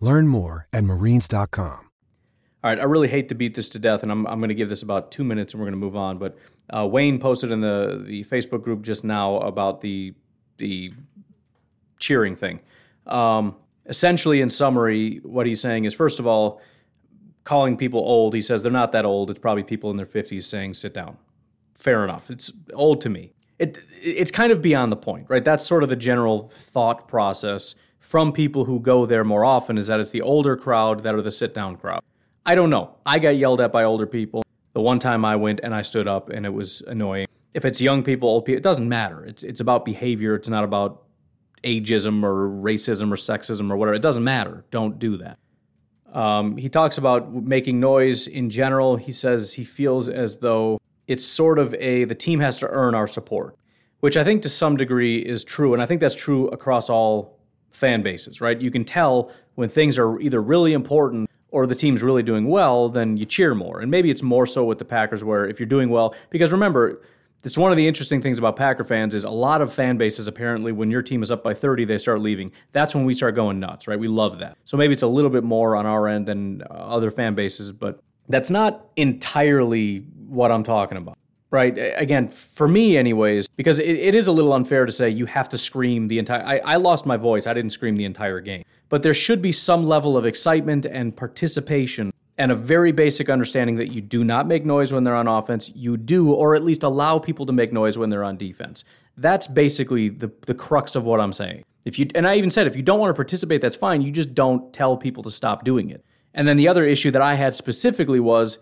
Learn more at marines.com. All right, I really hate to beat this to death, and I'm, I'm going to give this about two minutes and we're going to move on. But uh, Wayne posted in the, the Facebook group just now about the, the cheering thing. Um, essentially, in summary, what he's saying is first of all, calling people old, he says they're not that old. It's probably people in their 50s saying, sit down. Fair enough. It's old to me. It, it's kind of beyond the point, right? That's sort of the general thought process from people who go there more often is that it's the older crowd that are the sit down crowd. I don't know. I got yelled at by older people. The one time I went and I stood up and it was annoying. If it's young people, old people, it doesn't matter. It's it's about behavior. It's not about ageism or racism or sexism or whatever. It doesn't matter. Don't do that. Um, he talks about making noise in general. He says he feels as though it's sort of a the team has to earn our support, which I think to some degree is true, and I think that's true across all fan bases. Right? You can tell when things are either really important or the team's really doing well, then you cheer more. And maybe it's more so with the Packers where if you're doing well, because remember, this one of the interesting things about Packer fans is a lot of fan bases apparently when your team is up by 30 they start leaving. That's when we start going nuts, right? We love that. So maybe it's a little bit more on our end than uh, other fan bases, but that's not entirely what I'm talking about. Right. Again, for me, anyways, because it, it is a little unfair to say you have to scream the entire. I, I lost my voice. I didn't scream the entire game. But there should be some level of excitement and participation and a very basic understanding that you do not make noise when they're on offense. You do, or at least allow people to make noise when they're on defense. That's basically the, the crux of what I'm saying. If you and I even said if you don't want to participate, that's fine. You just don't tell people to stop doing it. And then the other issue that I had specifically was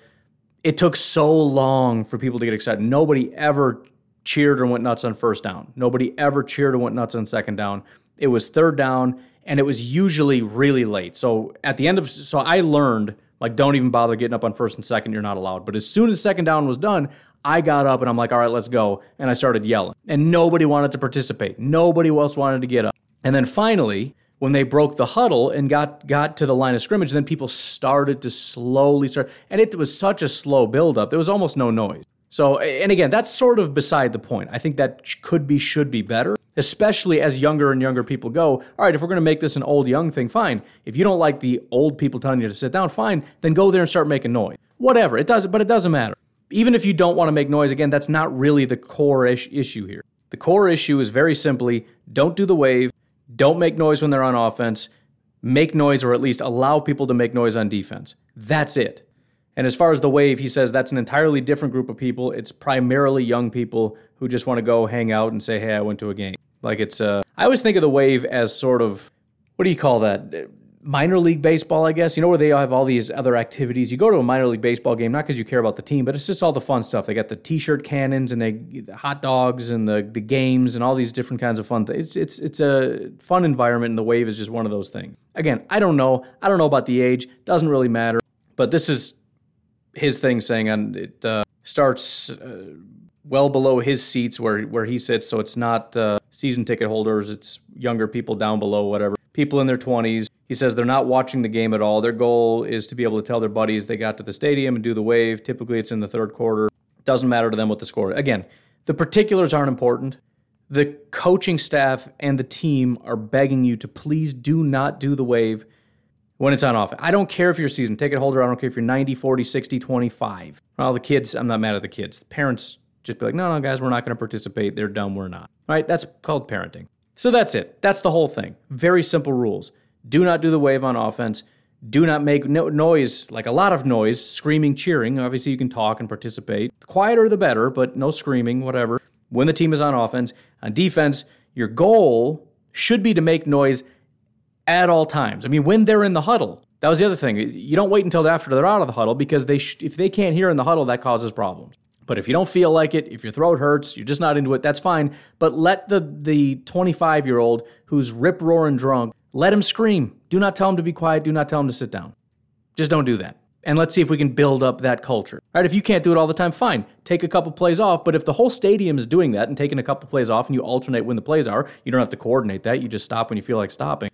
it took so long for people to get excited. Nobody ever cheered and went nuts on first down. Nobody ever cheered and went nuts on second down. It was third down, and it was usually really late. So at the end of, so I learned like don't even bother getting up on first and second. You're not allowed. But as soon as second down was done, I got up and I'm like, all right, let's go. And I started yelling, and nobody wanted to participate. Nobody else wanted to get up. And then finally, when they broke the huddle and got got to the line of scrimmage, then people started to slowly start, and it was such a slow buildup. There was almost no noise. So, and again, that's sort of beside the point. I think that could be, should be better, especially as younger and younger people go. All right, if we're going to make this an old young thing, fine. If you don't like the old people telling you to sit down, fine. Then go there and start making noise. Whatever it does, but it doesn't matter. Even if you don't want to make noise, again, that's not really the core ish- issue here. The core issue is very simply don't do the wave, don't make noise when they're on offense. Make noise or at least allow people to make noise on defense. That's it. And as far as the wave, he says that's an entirely different group of people. It's primarily young people who just want to go hang out and say, "Hey, I went to a game." Like it's uh I always think of the wave as sort of what do you call that? Minor league baseball, I guess. You know where they have all these other activities. You go to a minor league baseball game not because you care about the team, but it's just all the fun stuff. They got the t-shirt cannons and they the hot dogs and the the games and all these different kinds of fun things. It's it's it's a fun environment, and the wave is just one of those things. Again, I don't know. I don't know about the age. Doesn't really matter. But this is his thing, saying and it uh, starts. Uh, well below his seats where where he sits, so it's not uh, season ticket holders. It's younger people down below, whatever. People in their 20s. He says they're not watching the game at all. Their goal is to be able to tell their buddies they got to the stadium and do the wave. Typically, it's in the third quarter. Doesn't matter to them what the score. Again, the particulars aren't important. The coaching staff and the team are begging you to please do not do the wave when it's on off. I don't care if you're a season ticket holder. I don't care if you're 90, 40, 60, 25. All the kids, I'm not mad at the kids. The parents just be like, no, no, guys, we're not going to participate. They're dumb. We're not. All right. That's called parenting. So that's it. That's the whole thing. Very simple rules. Do not do the wave on offense. Do not make no noise, like a lot of noise, screaming, cheering. Obviously, you can talk and participate. The quieter the better, but no screaming, whatever. When the team is on offense, on defense, your goal should be to make noise at all times. I mean, when they're in the huddle, that was the other thing. You don't wait until after they're out of the huddle because they sh- if they can't hear in the huddle, that causes problems. But if you don't feel like it, if your throat hurts, you're just not into it, that's fine. But let the the 25 year old who's rip roaring drunk, let him scream. Do not tell him to be quiet. Do not tell him to sit down. Just don't do that. And let's see if we can build up that culture. All right, if you can't do it all the time, fine. Take a couple plays off. But if the whole stadium is doing that and taking a couple plays off and you alternate when the plays are, you don't have to coordinate that. You just stop when you feel like stopping.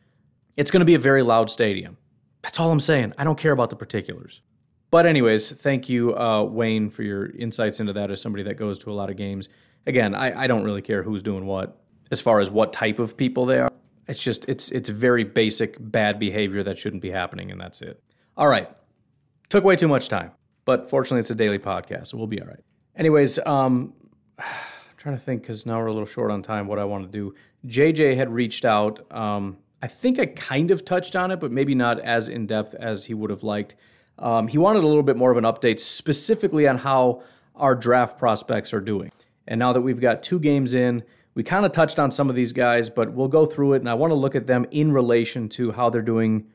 It's going to be a very loud stadium. That's all I'm saying. I don't care about the particulars. But anyways, thank you, uh, Wayne, for your insights into that as somebody that goes to a lot of games. Again, I, I don't really care who's doing what as far as what type of people they are. It's just it's it's very basic bad behavior that shouldn't be happening, and that's it. All right, took way too much time, but fortunately, it's a daily podcast, so we'll be all right. Anyways, um, I'm trying to think because now we're a little short on time. What I want to do, JJ had reached out. Um, I think I kind of touched on it, but maybe not as in depth as he would have liked. Um, he wanted a little bit more of an update specifically on how our draft prospects are doing. And now that we've got two games in, we kind of touched on some of these guys, but we'll go through it and I want to look at them in relation to how they're doing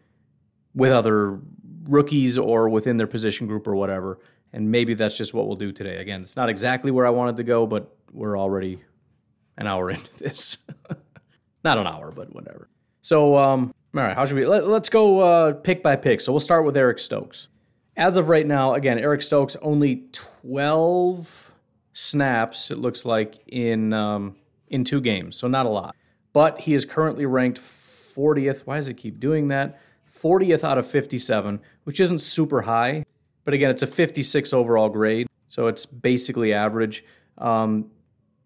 with other rookies or within their position group or whatever. And maybe that's just what we'll do today. Again, it's not exactly where I wanted to go, but we're already an hour into this. not an hour, but whatever. So, um, all right, how should we? Let, us go uh, pick by pick. So we'll start with Eric Stokes. As of right now, again, Eric Stokes only 12 snaps. It looks like in um, in two games, so not a lot. But he is currently ranked 40th. Why does it keep doing that? 40th out of 57, which isn't super high, but again, it's a 56 overall grade, so it's basically average. Um,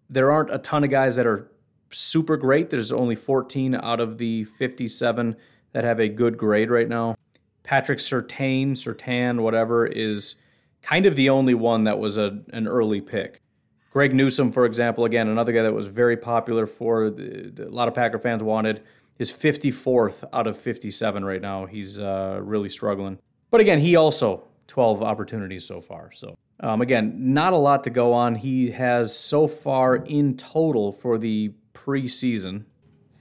there aren't a ton of guys that are super great. There's only 14 out of the 57 that have a good grade right now. Patrick Surtain, Surtain, whatever, is kind of the only one that was a, an early pick. Greg Newsome, for example, again, another guy that was very popular for the, the, a lot of Packer fans wanted, is 54th out of 57 right now. He's uh, really struggling. But again, he also 12 opportunities so far. So um, again, not a lot to go on. He has so far in total for the preseason.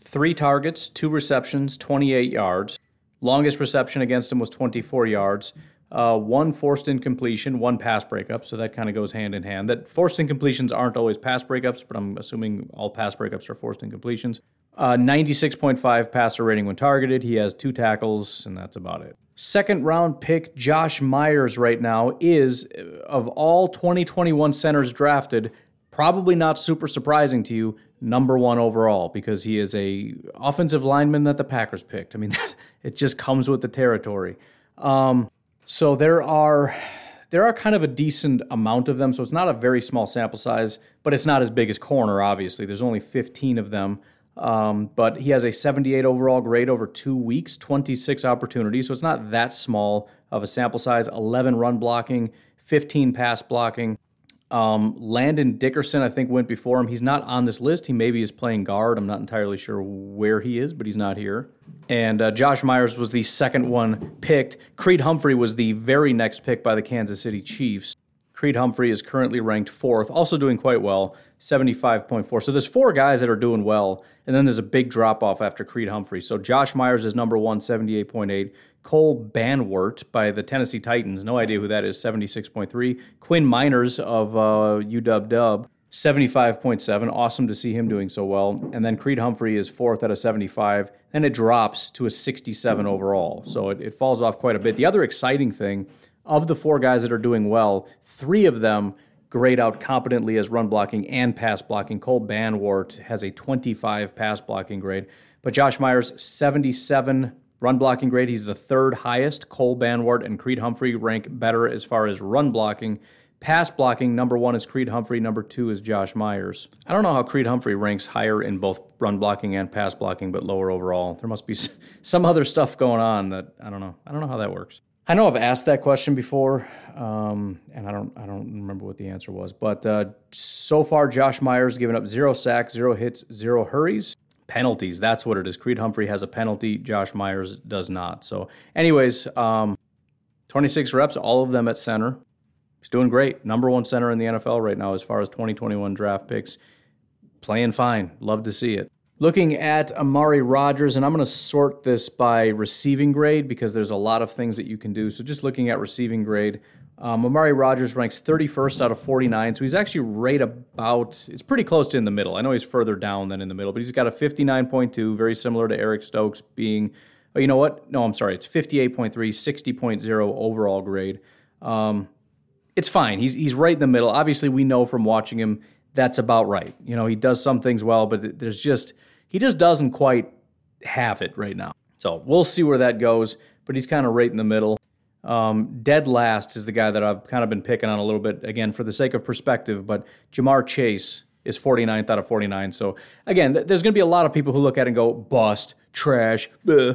Three targets, two receptions, 28 yards. Longest reception against him was 24 yards. Uh, one forced incompletion, one pass breakup, so that kind of goes hand in hand. That forced incompletions aren't always pass breakups, but I'm assuming all pass breakups are forced incompletions. Uh, 96.5 passer rating when targeted. He has two tackles, and that's about it. Second round pick Josh Myers right now is, of all 2021 centers drafted, probably not super surprising to you, number one overall because he is a offensive lineman that the Packers picked. I mean, it just comes with the territory. Um, so there are there are kind of a decent amount of them. So it's not a very small sample size, but it's not as big as corner. Obviously, there's only 15 of them. Um, but he has a 78 overall grade over two weeks, 26 opportunities. So it's not that small of a sample size. 11 run blocking, 15 pass blocking. Um, Landon Dickerson, I think, went before him. He's not on this list. He maybe is playing guard. I'm not entirely sure where he is, but he's not here. And uh, Josh Myers was the second one picked. Creed Humphrey was the very next pick by the Kansas City Chiefs. Creed Humphrey is currently ranked fourth, also doing quite well, 75.4. So there's four guys that are doing well, and then there's a big drop off after Creed Humphrey. So Josh Myers is number one, 78.8. Cole Banwart by the Tennessee Titans, no idea who that is, 76.3. Quinn Meinerz of uh, UW Dub, 75.7. Awesome to see him doing so well. And then Creed Humphrey is fourth at a 75. Then it drops to a 67 overall. So it, it falls off quite a bit. The other exciting thing of the four guys that are doing well, three of them grade out competently as run blocking and pass blocking. Cole Banwart has a 25 pass blocking grade, but Josh Myers, 77 run blocking grade. He's the third highest. Cole Banwart and Creed Humphrey rank better as far as run blocking. Pass blocking, number one is Creed Humphrey, number two is Josh Myers. I don't know how Creed Humphrey ranks higher in both run blocking and pass blocking, but lower overall. There must be some other stuff going on that I don't know. I don't know how that works. I know I've asked that question before, um, and I don't I don't remember what the answer was. But uh, so far, Josh Myers given up zero sacks, zero hits, zero hurries, penalties. That's what it is. Creed Humphrey has a penalty. Josh Myers does not. So, anyways, um, 26 reps, all of them at center. He's doing great. Number one center in the NFL right now as far as 2021 draft picks. Playing fine. Love to see it. Looking at Amari Rodgers, and I'm going to sort this by receiving grade because there's a lot of things that you can do. So just looking at receiving grade, um, Amari Rodgers ranks 31st out of 49. So he's actually right about, it's pretty close to in the middle. I know he's further down than in the middle, but he's got a 59.2, very similar to Eric Stokes being, oh, you know what? No, I'm sorry. It's 58.3, 60.0 overall grade. Um, it's fine. He's he's right in the middle. Obviously, we know from watching him that's about right. You know, he does some things well, but there's just he just doesn't quite have it right now. So we'll see where that goes. But he's kind of right in the middle. Um, dead last is the guy that I've kind of been picking on a little bit again for the sake of perspective. But Ja'Marr Chase is 49th out of 49. So again, th- there's going to be a lot of people who look at it and go bust, trash. Huh,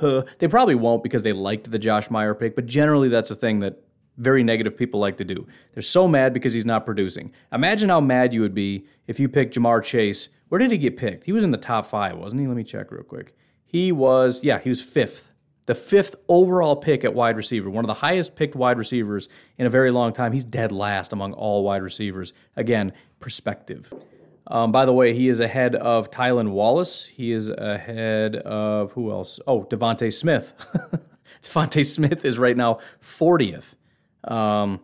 huh. They probably won't because they liked the Josh Meyer pick. But generally, that's a thing that very negative people like to do. They're so mad because he's not producing. Imagine how mad you would be if you picked Ja'Marr Chase. Where did he get picked? He was in the top five, wasn't he? Let me check real quick. He was, yeah, he was fifth. The fifth overall pick at wide receiver, one of the highest picked wide receivers in a very long time. He's dead last among all wide receivers. Again, perspective. Um, by the way, he is ahead of Tylan Wallace. He is ahead of who else? Oh, DeVonta Smith. DeVonta Smith is right now 40th. Um,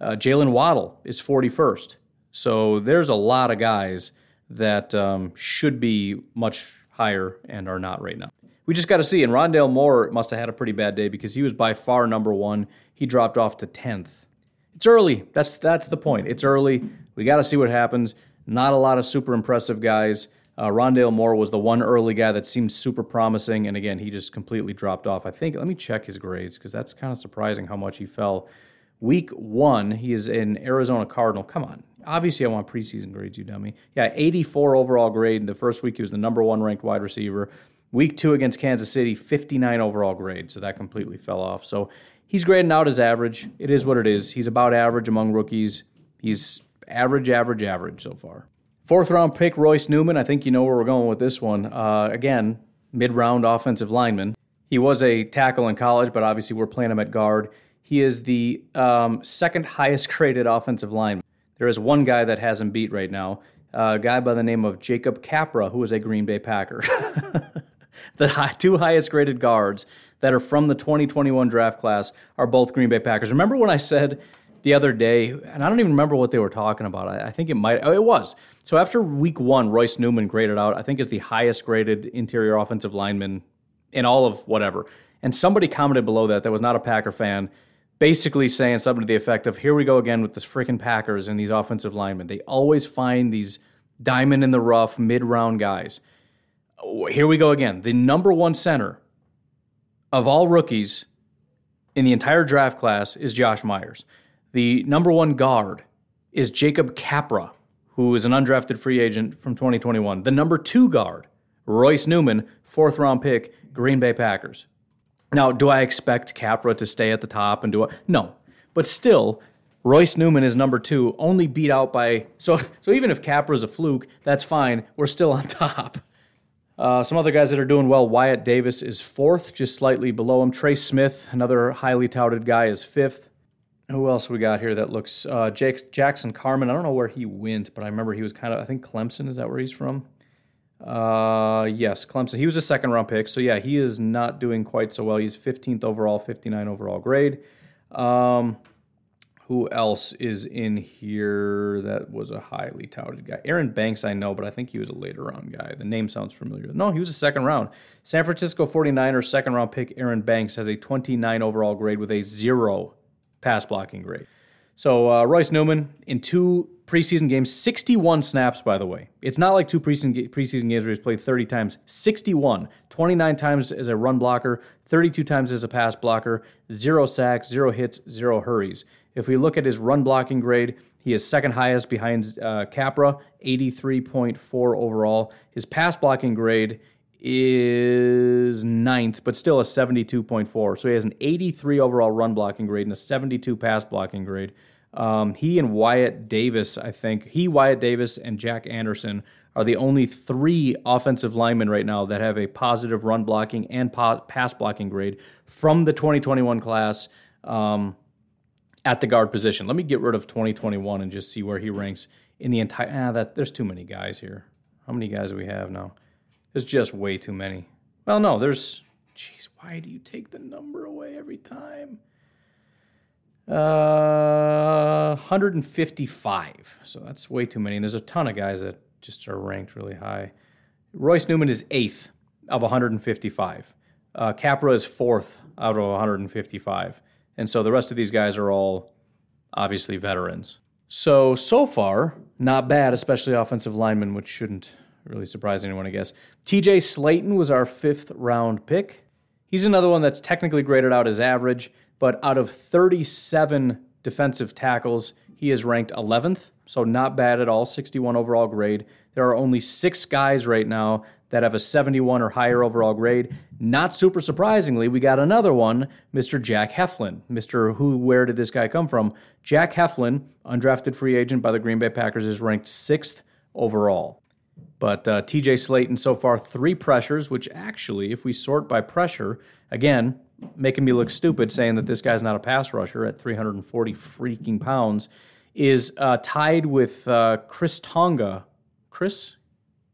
uh, Jaylen Waddle is 41st. So there's a lot of guys that um, should be much higher and are not right now. We just got to see. And Rondale Moore must have had a pretty bad day because he was by far number one. He dropped off to 10th. It's early. That's that's the point. It's early. We got to see what happens. Not a lot of super impressive guys. Uh, Rondale Moore was the one early guy that seemed super promising, and again, he just completely dropped off. I think. Let me check his grades because that's kind of surprising how much he fell. Week one, he is in Arizona Cardinal. Come on. Obviously, I want preseason grades, you dummy. Yeah, 84 overall grade. in The first week, he was the number one ranked wide receiver. Week two against Kansas City, 59 overall grade. So that completely fell off. So he's grading out as average. It is what it is. He's about average among rookies. He's average, average, average so far. Fourth round pick, Royce Newman. I think you know where we're going with this one. Uh, again, mid round offensive lineman. He was a tackle in college, but obviously we're playing him at guard. He is the um, second highest graded offensive lineman. There is one guy that has him beat right now, a guy by the name of Jacob Capra, who is a Green Bay Packer. the high, two highest graded guards that are from the 2021 draft class are both Green Bay Packers. Remember when I said the other day, and I don't even remember what they were talking about. I, I think it might, oh, it was. So after week one, Royce Newman graded out, I think is the highest graded interior offensive lineman in all of whatever. And somebody commented below that that was not a Packer fan basically saying something to the effect of here we go again with this freaking Packers and these offensive linemen. They always find these diamond in the rough, mid round guys. Here we go again. The number one center of all rookies in the entire draft class is Josh Myers. The number one guard is Jacob Capra, who is an undrafted free agent from 2021. The number two guard, Royce Newman, fourth round pick, Green Bay Packers. Now, do I expect Capra to stay at the top and do it? No. But still, Royce Newman is number two, only beat out by so so even if Capra's a fluke, that's fine. We're still on top. Uh, some other guys that are doing well. Wyatt Davis is fourth, just slightly below him. Trey Smith, another highly touted guy, is fifth. who else we got here that looks uh, Jake, Jackson Carman? I don't know where he went, but I remember he was kind of I think Clemson is that where he's from? Uh, yes, Clemson. He was a second round pick, so yeah, he is not doing quite so well. He's 15th overall, 59 overall grade. Um, who else is in here that was a highly touted guy? Aaron Banks, I know, but I think he was a later round guy. The name sounds familiar. No, he was a second round. San Francisco 49ers second round pick Aaron Banks has a 29 overall grade with a zero pass blocking grade. So uh, Royce Newman in two preseason games, 61 snaps, by the way. It's not like two preseason, preseason games where he's played 30 times. 61, 29 times as a run blocker, 32 times as a pass blocker, zero sacks, zero hits, zero hurries. If we look at his run blocking grade, he is second highest behind uh, Capra, 83.4 overall. His pass blocking grade is ninth, but still a 72.4. So he has an 83 overall run blocking grade and a 72 pass blocking grade. Um, he and Wyatt Davis, I think, he, Wyatt Davis, and Jack Anderson are the only three offensive linemen right now that have a positive run blocking and po- pass blocking grade from the 2021 class. Um, at the guard position. Let me get rid of 2021 and just see where he ranks in the entire. Ah, that there's too many guys here. How many guys do we have now? There's just way too many. Well, no, there's. Jeez, why do you take the number away every time? Uh, 155. So that's way too many. And there's a ton of guys that just are ranked really high. Royce Newman is eighth of 155. Uh, Capra is fourth out of 155. And so the rest of these guys are all obviously veterans. So, so far, not bad, especially offensive linemen, which shouldn't really surprise anyone, I guess. TJ Slaton was our fifth round pick. He's another one that's technically graded out as average, but out of 37 defensive tackles, he is ranked 11th, so not bad at all, 61 overall grade. There are only six guys right now that have a 71 or higher overall grade. Not super surprisingly, we got another one, Mr. Jack Heflin. Mr. Who, where did this guy come from? Jack Heflin, undrafted free agent by the Green Bay Packers, is ranked sixth overall. But uh, TJ Slaton so far, three pressures, which actually, if we sort by pressure, again, making me look stupid saying that this guy's not a pass rusher at 340 freaking pounds, is uh, tied with uh, Chris Tonga. Chris?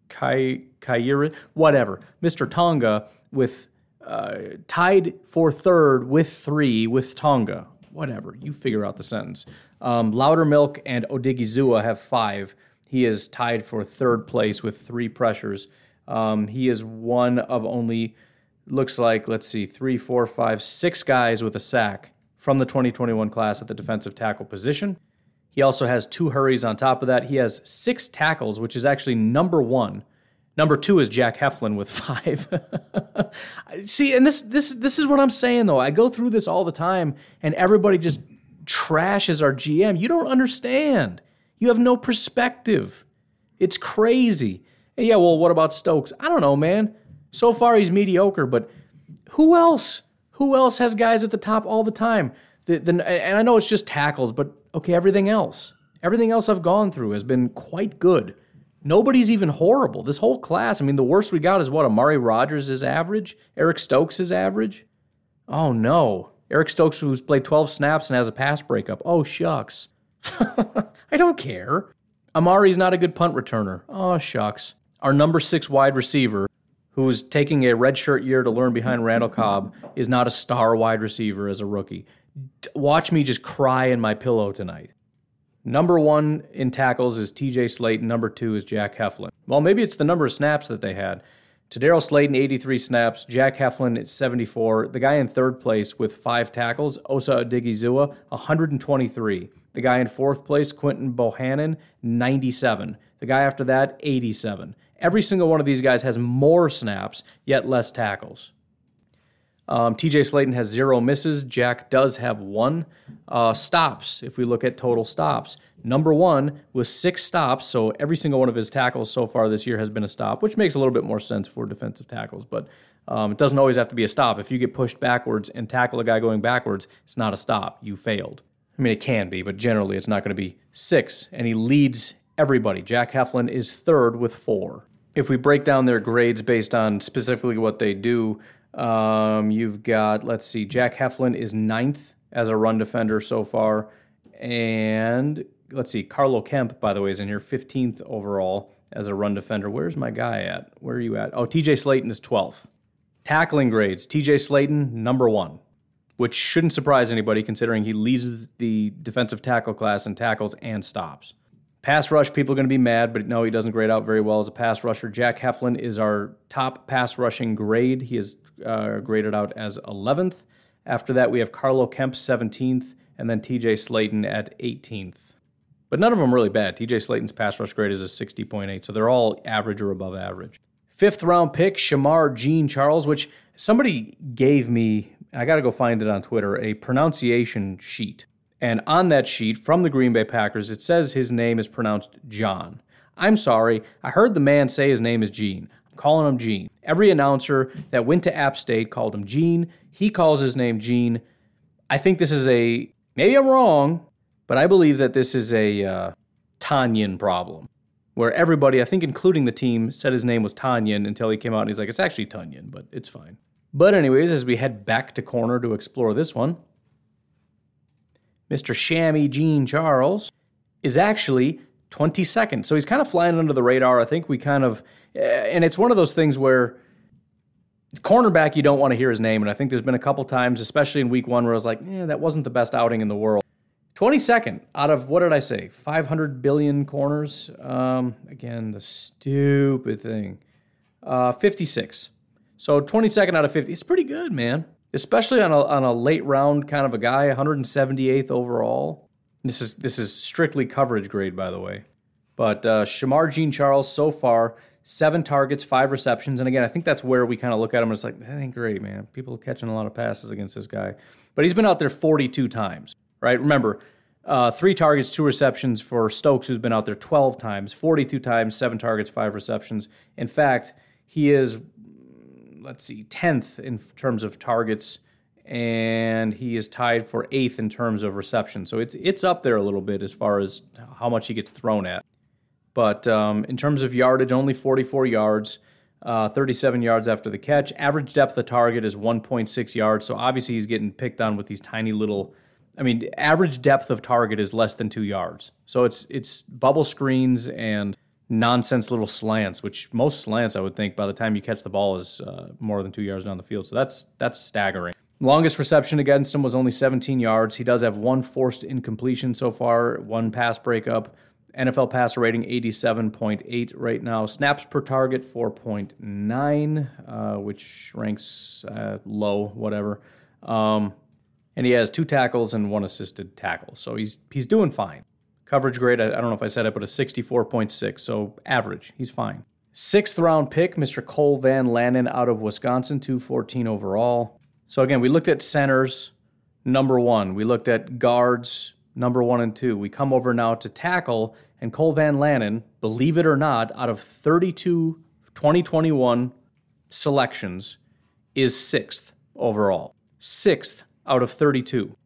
Kai, Kairi, whatever. Mr. Tonga with uh, tied for third with three with Tonga. Whatever. You figure out the sentence. Um, Loudermilk and Odighizuwa have five. He is tied for third place with three pressures. Um, he is one of only, looks like, let's see, three, four, five, six guys with a sack from the 2021 class at the defensive tackle position. He also has two hurries on top of that. He has six tackles, which is actually number one. Number two is Jack Heflin with five. See, and this this this is what I'm saying though. I go through this all the time, and everybody just trashes our GM. You don't understand. You have no perspective. It's crazy. And yeah, well, what about Stokes? I don't know, man. So far he's mediocre, but who else? Who else has guys at the top all the time? The, the, and I know it's just tackles, but okay, everything else. Everything else I've gone through has been quite good. Nobody's even horrible. This whole class, I mean, the worst we got is what? Amari Rodgers is average? Eric Stokes is average? Oh no. Eric Stokes, who's played 12 snaps and has a pass breakup. Oh, shucks. I don't care. Amari's not a good punt returner. Oh, shucks. Our number six wide receiver, who's taking a redshirt year to learn behind Randall Cobb, is not a star wide receiver as a rookie. Watch me just cry in my pillow tonight. Number one in tackles is TJ Slaton. Number two is Jack Heflin. Well, maybe it's the number of snaps that they had. Tedarrell Slaton, 83 snaps. Jack Heflin at 74. The guy in third place with five tackles, Osa Odighizuwa, 123. The guy in fourth place, Quinton Bohannon, 97. The guy after that, 87. Every single one of these guys has more snaps, yet less tackles. Um, TJ Slaton has zero misses. Jack does have one uh, stops if we look at total stops. Number one was six stops, so every single one of his tackles so far this year has been a stop, which makes a little bit more sense for defensive tackles, but um, it doesn't always have to be a stop. If you get pushed backwards and tackle a guy going backwards, it's not a stop. You failed. I mean, it can be, but generally it's not going to be six, and he leads everybody. Jack Heflin is third with four. If we break down their grades based on specifically what they do, um, you've got, let's see, Jack Heflin is ninth as a run defender so far. And let's see, Carlo Kemp, by the way, is in here 15th overall as a run defender. Where's my guy at? Where are you at? Oh, TJ Slaton is 12th. Tackling grades, TJ Slaton, number one, which shouldn't surprise anybody considering he leads the defensive tackle class in tackles and stops. Pass rush, people are going to be mad, but no, he doesn't grade out very well as a pass rusher. Jack Heflin is our top pass rushing grade. He is uh, graded out as 11th. After that, we have Carlo Kemp, 17th, and then TJ Slaton at 18th. But none of them really bad. TJ Slaton's pass rush grade is a 60.8, so they're all average or above average. Fifth round pick, Shemar Jean Charles, which somebody gave me, I got to go find it on Twitter, a pronunciation sheet. And on that sheet from the Green Bay Packers, it says his name is pronounced John. I'm sorry, I heard the man say his name is Gene. Calling him Gene. Every announcer that went to App State called him Gene. He calls his name Gene. I think this is a, maybe I'm wrong, but I believe that this is a uh, Tanyan problem, where everybody, I think including the team, said his name was Tanyan until he came out and he's like, it's actually Tunyon, but it's fine. But, anyways, as we head back to corner to explore this one, Mr. Shemar Jean Charles is actually 22nd. So he's kind of flying under the radar. I think we kind of, eh, and it's one of those things where cornerback, you don't want to hear his name. And I think there's been a couple times, especially in week one, where I was like, yeah, that wasn't the best outing in the world. 22nd out of what did I say? 500 billion corners. Um, again, the stupid thing. Uh, 56. So 22nd out of 50. It's pretty good, man. Especially on a, on a late round kind of a guy, 178th overall. This is this is strictly coverage grade, by the way. But uh, Shemar Jean Charles so far seven targets, five receptions, and again, I think that's where we kind of look at him. And it's like that ain't great, man. People catching a lot of passes against this guy, but he's been out there 42 times right? Remember, uh, three targets, two receptions for Stokes, who's been out there 12 times, 42 times, seven targets, five receptions. In fact, he is, let's see, 10th in terms of targets, and he is tied for eighth in terms of reception. So it's it's up there a little bit as far as how much he gets thrown at. But um, in terms of yardage, only 44 yards. Uh, 37 yards after the catch. Average depth of target is 1.6 yards. So obviously he's getting picked on with these tiny little I mean, average depth of target is less than two yards. So it's it's bubble screens and nonsense little slants, which most slants I would think by the time you catch the ball is uh, more than two yards down the field. So that's that's staggering. Longest reception against him was only 17 yards. He does have one forced incompletion so far, one pass breakup. NFL passer rating 87.8 right now. Snaps per target 4.9, uh, which ranks uh, low, whatever. Um, and he has two tackles and one assisted tackle. So he's he's doing fine. Coverage grade, I, I don't know if I said it, but a 64.6, so average. He's fine. Sixth round pick, Mr. Cole Van Lanen out of Wisconsin, 214 overall. So again, we looked at centers, number one. We looked at guards, number one and two. We come over now to tackle, and Cole Van Lanen, believe it or not, out of 32 2021 selections, is sixth overall. Sixth out of 32.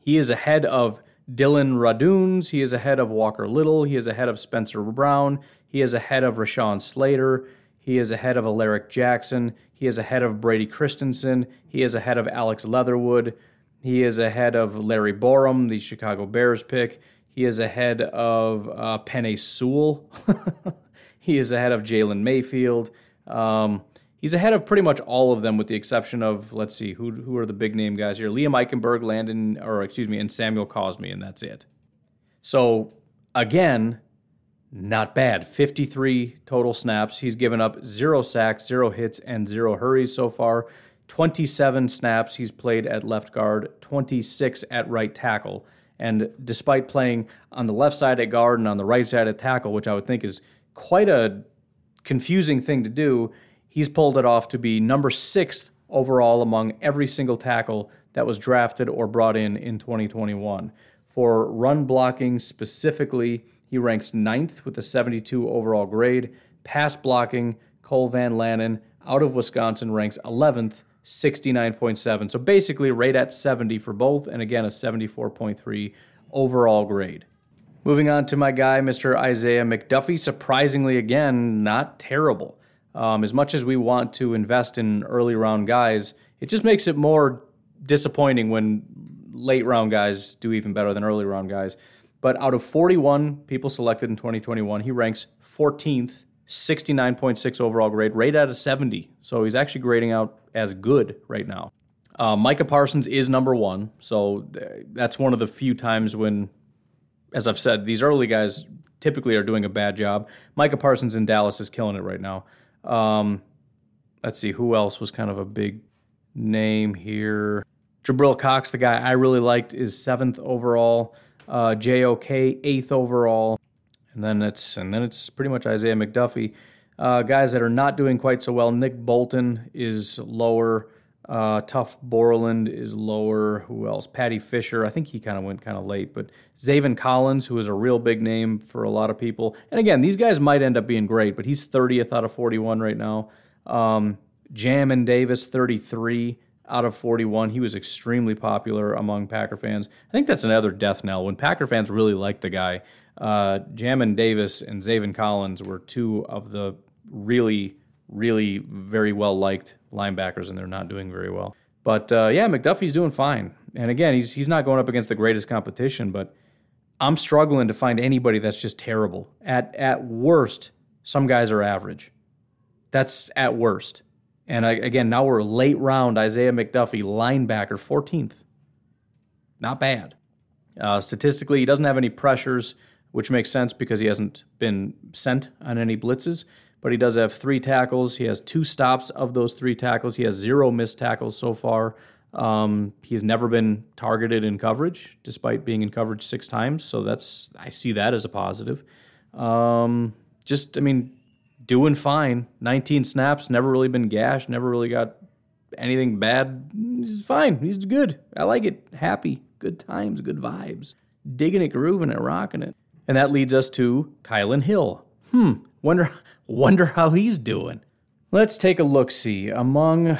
He is ahead of Dillon Radunz. He is ahead of Walker Little. He is ahead of Spencer Brown. He is ahead of Rashawn Slater. He is ahead of Alaric Jackson. He is ahead of Brady Christensen. He is ahead of Alex Leatherwood. He is ahead of Larry Borom, the Chicago Bears pick. He is ahead of uh, Penei Sewell. he is ahead of Jalen Mayfield. Um, He's ahead of pretty much all of them, with the exception of let's see who who are the big name guys here: Liam Eichenberg, Landon, or excuse me, and Samuel Cosmi, and that's it. So again, not bad. 53 total snaps. He's given up zero sacks, zero hits, and zero hurries so far. 27 snaps he's played at left guard, 26 at right tackle. And despite playing on the left side at guard and on the right side at tackle, which I would think is quite a confusing thing to do, he's pulled it off to be number sixth overall among every single tackle that was drafted or brought in in 2021. For run blocking specifically, he ranks ninth with a 72 overall grade. Pass blocking, Cole Van Lanen out of Wisconsin ranks 11th, 69.7. So basically, right at 70 for both, and again, a 74.3 overall grade. Moving on to my guy, Mr. Isaiah McDuffie. Surprisingly, again, not terrible. Um, as much as we want to invest in early round guys, it just makes it more disappointing when late round guys do even better than early round guys. But out of 41 people selected in 2021, he ranks 14th, 69.6 overall grade, right out of 70. So he's actually grading out as good right now. Uh, Micah Parsons is number one. So that's one of the few times when, as I've said, these early guys typically are doing a bad job. Micah Parsons in Dallas is killing it right now. Um, let's see, who else was kind of a big name here? Jabril Cox, the guy I really liked, is seventh overall. Uh, JOK, eighth overall. And then it's and then it's pretty much Isaiah McDuffie. Uh, guys that are not doing quite so well. Nick Bolton is lower. Uh, Tuf Borland is lower. Who else? Patty Fisher. I think he kind of went kind of late, but Zaven Collins, who is a real big name for a lot of people. And again, these guys might end up being great, but he's 30th out of 41 right now. Um, Jamin Davis, 33 out of 41. He was extremely popular among Packer fans. I think that's another death knell. When Packer fans really liked the guy, uh, Jamin Davis and Zaven Collins were two of the really really very well liked linebackers, and they're not doing very well. But uh, yeah, McDuffie's doing fine. And again, he's he's not going up against the greatest competition, but I'm struggling to find anybody that's just terrible. At at worst, some guys are average. That's at worst. And I, again, now we're late round. Isaiah McDuffie, linebacker, 14th. Not bad. Uh, statistically, he doesn't have any pressures, which makes sense because he hasn't been sent on any blitzes but he does have three tackles. He has two stops of those three tackles. He has zero missed tackles so far. Um, he's never been targeted in coverage, despite being in coverage six times. So that's I see that as a positive. Um, just I mean, doing fine. 19 snaps, never really been gashed, never really got anything bad. He's fine. He's good. I like it. Happy, good times, good vibes. Digging it, grooving it, rocking it. And that leads us to Kylin Hill. Hmm. Wonder Wonder how he's doing. Let's take a look see. Among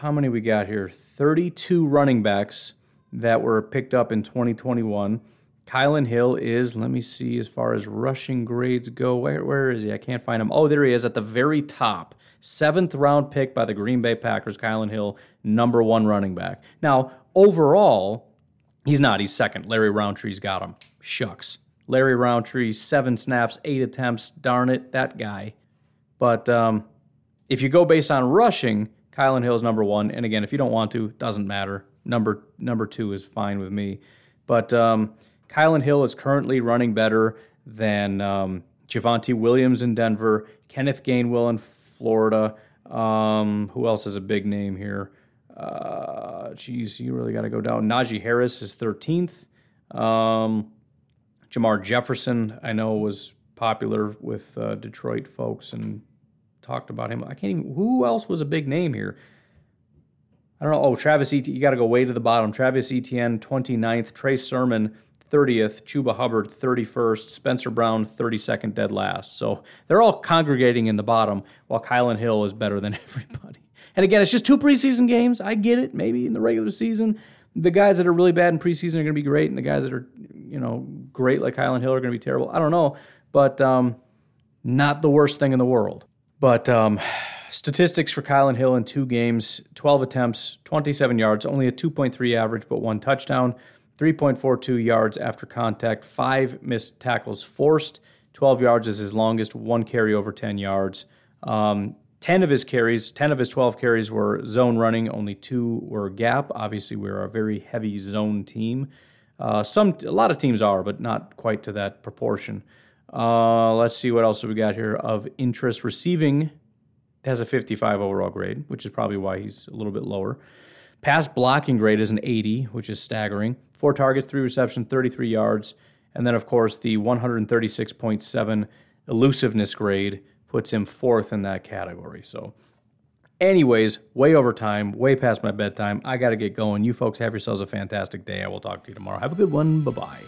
how many we got here? 32 running backs that were picked up in 2021. Kylin Hill is, let me see, as far as rushing grades go, where, where is he? I can't find him. Oh, there he is at the very top. Seventh round pick by the Green Bay Packers, Kylin Hill, number one running back. Now, overall, he's not. He's second. Larry Rountree's got him. Shucks. Larry Rountree, seven snaps, eight attempts. Darn it, that guy. But um, if you go based on rushing, Hill is number one. And again, if you don't want to, doesn't matter. Number number two is fine with me. But um, Kylin Hill is currently running better than um, Javonte Williams in Denver, Kenneth Gainwell in Florida. Um, who else has a big name here? Uh, geez, you really got to go down. Najee Harris is 13th. Um, Jermar Jefferson, I know, was popular with uh, Detroit folks and talked about him. I can't even. Who else was a big name here? I don't know. Oh, Travis Etienne. You got to go way to the bottom. Travis Etienne, 29th. Trey Sermon, 30th. Chuba Hubbard, 31st. Spencer Brown, 32nd, dead last. So they're all congregating in the bottom, while Kylin Hill is better than everybody. And again, it's just two preseason games. I get it. Maybe in the regular season, the guys that are really bad in preseason are going to be great, and the guys that are, you know, great like Kylin Hill are going to be terrible. I don't know but um, not the worst thing in the world. But um, statistics for Kylin Hill in two games 12 attempts, 27 yards, only a 2.3 average, but one touchdown, 3.42 yards after contact, five missed tackles forced, 12 yards is his longest, one carry over 10 yards. Um, 10 of his carries, 10 of his 12 carries were zone running, only two were gap. Obviously, we're a very heavy zone team. Uh, some a lot of teams are, but not quite to that proportion. Uh, let's see what else we got here of interest. Receiving has a 55 overall grade, which is probably why he's a little bit lower. Pass blocking grade is an 80, which is staggering. Four targets, three receptions, 33 yards. And then, of course, the 136.7 elusiveness grade puts him fourth in that category. So, anyways, way over time, way past my bedtime. I got to get going. You folks have yourselves a fantastic day. I will talk to you tomorrow. Have a good one. Bye bye.